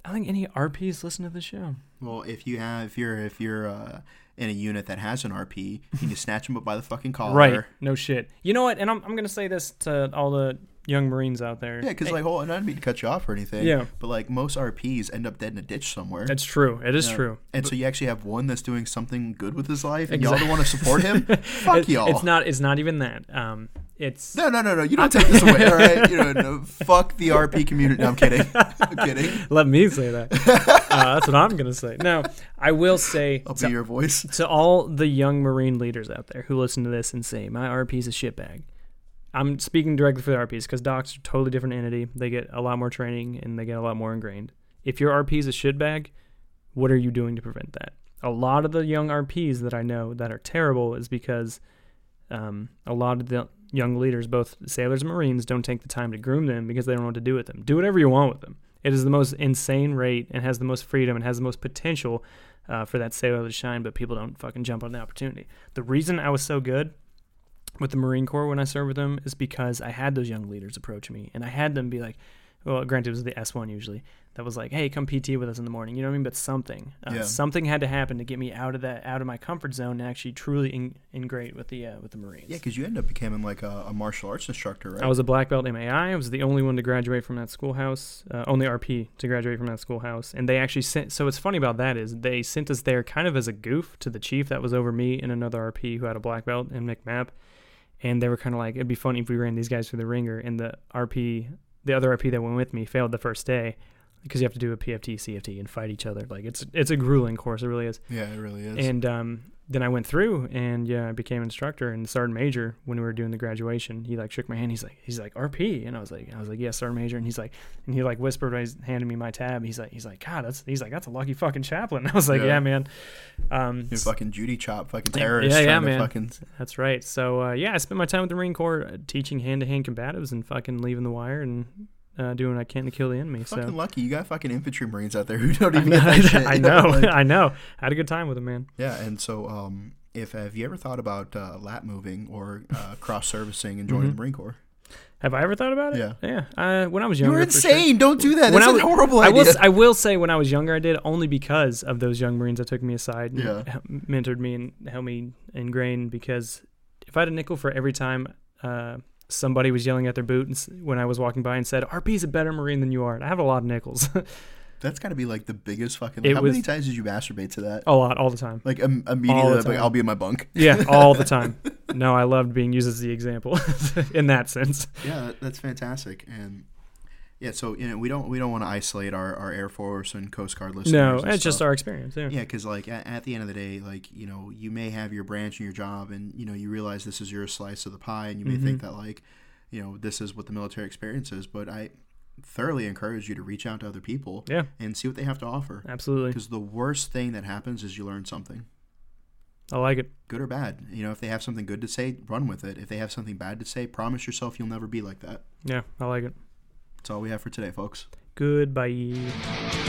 I don't think any RPs listen to the show. Well, if you have, if you're, if you're uh, in a unit that has an RP, you can snatch them up by the fucking collar. Right? No shit. You know what? And I'm I'm gonna say this to all the young Marines out there. Yeah, because like, hold I didn't mean to cut you off or anything. Yeah. But like, most RPs end up dead in a ditch somewhere. that's true. It is Yeah. true. And so you actually have one that's doing something good with his life, and Exact- y'all don't want to support him. Fuck It- y'all. It's not. It's not even that. Um, it's No, no, no, no. You don't take this away, all right? You know, no, fuck the RP community. No, I'm kidding. I'm kidding. Let me say that. uh, that's what I'm gonna say. No, I will say I'll to, be your voice. to all the young Marine leaders out there who listen to this and say my RP's a shitbag. I'm speaking directly for the RPs because docs are a totally different entity. They get a lot more training and they get a lot more ingrained. if your RP is a shitbag, what are you doing to prevent that? A lot of the young RPs that I know that are terrible is because um, a lot of the young leaders, both sailors and Marines, don't take the time to groom them because they don't know what to do with them. Do whatever you want with them. It is the most insane rate and has the most freedom and has the most potential uh, for that sailor to shine, but people don't fucking jump on the opportunity. The reason I was so good with the Marine Corps when I served with them is because I had those young leaders approach me and I had them be like, well, granted, it was the S1 usually that was like, hey, come PT with us in the morning. You know what I mean? But something, uh, Yeah. something had to happen to get me out of that, out of my comfort zone, and actually truly in, integrate with the uh, with the Marines. Yeah, because you end up becoming like a, a martial arts instructor, right? I was a black belt MAI. I was the only one to graduate from that schoolhouse, uh, only RP to graduate from that schoolhouse. And they actually sent. So what's funny about that is they sent us there kind of as a goof to the chief that was over me and another RP who had a black belt and MCMAP. And they were kind of like, it'd be funny if we ran these guys through the ringer. And the RP, the other RP that went with me, failed the first day because you have to do a PFT, CFT, and fight each other. Like it's it's a grueling course. It really is. yeah, it really is. And um, then I went through and yeah, I became instructor and sergeant major when we were doing the graduation. He like shook my hand. He's like, he's like RP, and I was like, I was like, yes, sergeant major. And he's like, and he like whispered, he's handing me my tab. He's like, he's like, God, that's he's like, that's a lucky fucking chaplain. I was like, Yeah. yeah, man. Um, you fucking Judy chop, fucking Yeah, yeah, man. Fucking, that's right. So uh, yeah, I spent my time with the Marine Corps uh, teaching hand to hand combatives and fucking leaving the wire and uh, doing what I can to kill the enemy. fucking so. lucky. You got fucking infantry marines out there who don't I even know, that shit. I know, Like, I know. I had a good time with him, man. yeah, and so um, if have you ever thought about uh, lap moving or uh, cross servicing and joining Mhm. the Marine Corps? Have I ever thought about it? Yeah. Yeah. Uh, when I was You younger, were for sure. insane. Don't do that. When That's I a was- horrible I idea. will. I will say when I was younger, I did only because of those young Marines that took me aside and Yeah. h- mentored me and helped me ingrain. Because if I had a nickel for every time uh, somebody was yelling at their boot and when I was walking by and said, "RP's a better Marine than you are," and I have a lot of nickels, That's got to be like the biggest fucking. It how was- many times did you masturbate to that? a lot, all the time. Like um, immediately, like. I'll be in my bunk. Yeah, all the time. No, I loved being used as the example in that sense. Yeah, that's fantastic. And yeah, so you know, we don't we don't want to isolate our, our Air Force and Coast Guard listeners. No, it's just our experience. Yeah. Yeah, because like at, at the end of the day, like you know, you may have your branch and your job, and you know, you realize this is your slice of the pie, and you may think Mhm. that like, you know, this is what the military experience is. But I thoroughly encourage you to reach out to other people Yeah, and see what they have to offer. absolutely. Because the worst thing that happens is you learn something, I like it. good or bad. You know, if they have something good to say, run with it. If they have something bad to say, promise yourself you'll never be like that. Yeah, I like it. That's all we have for today, folks. Goodbye.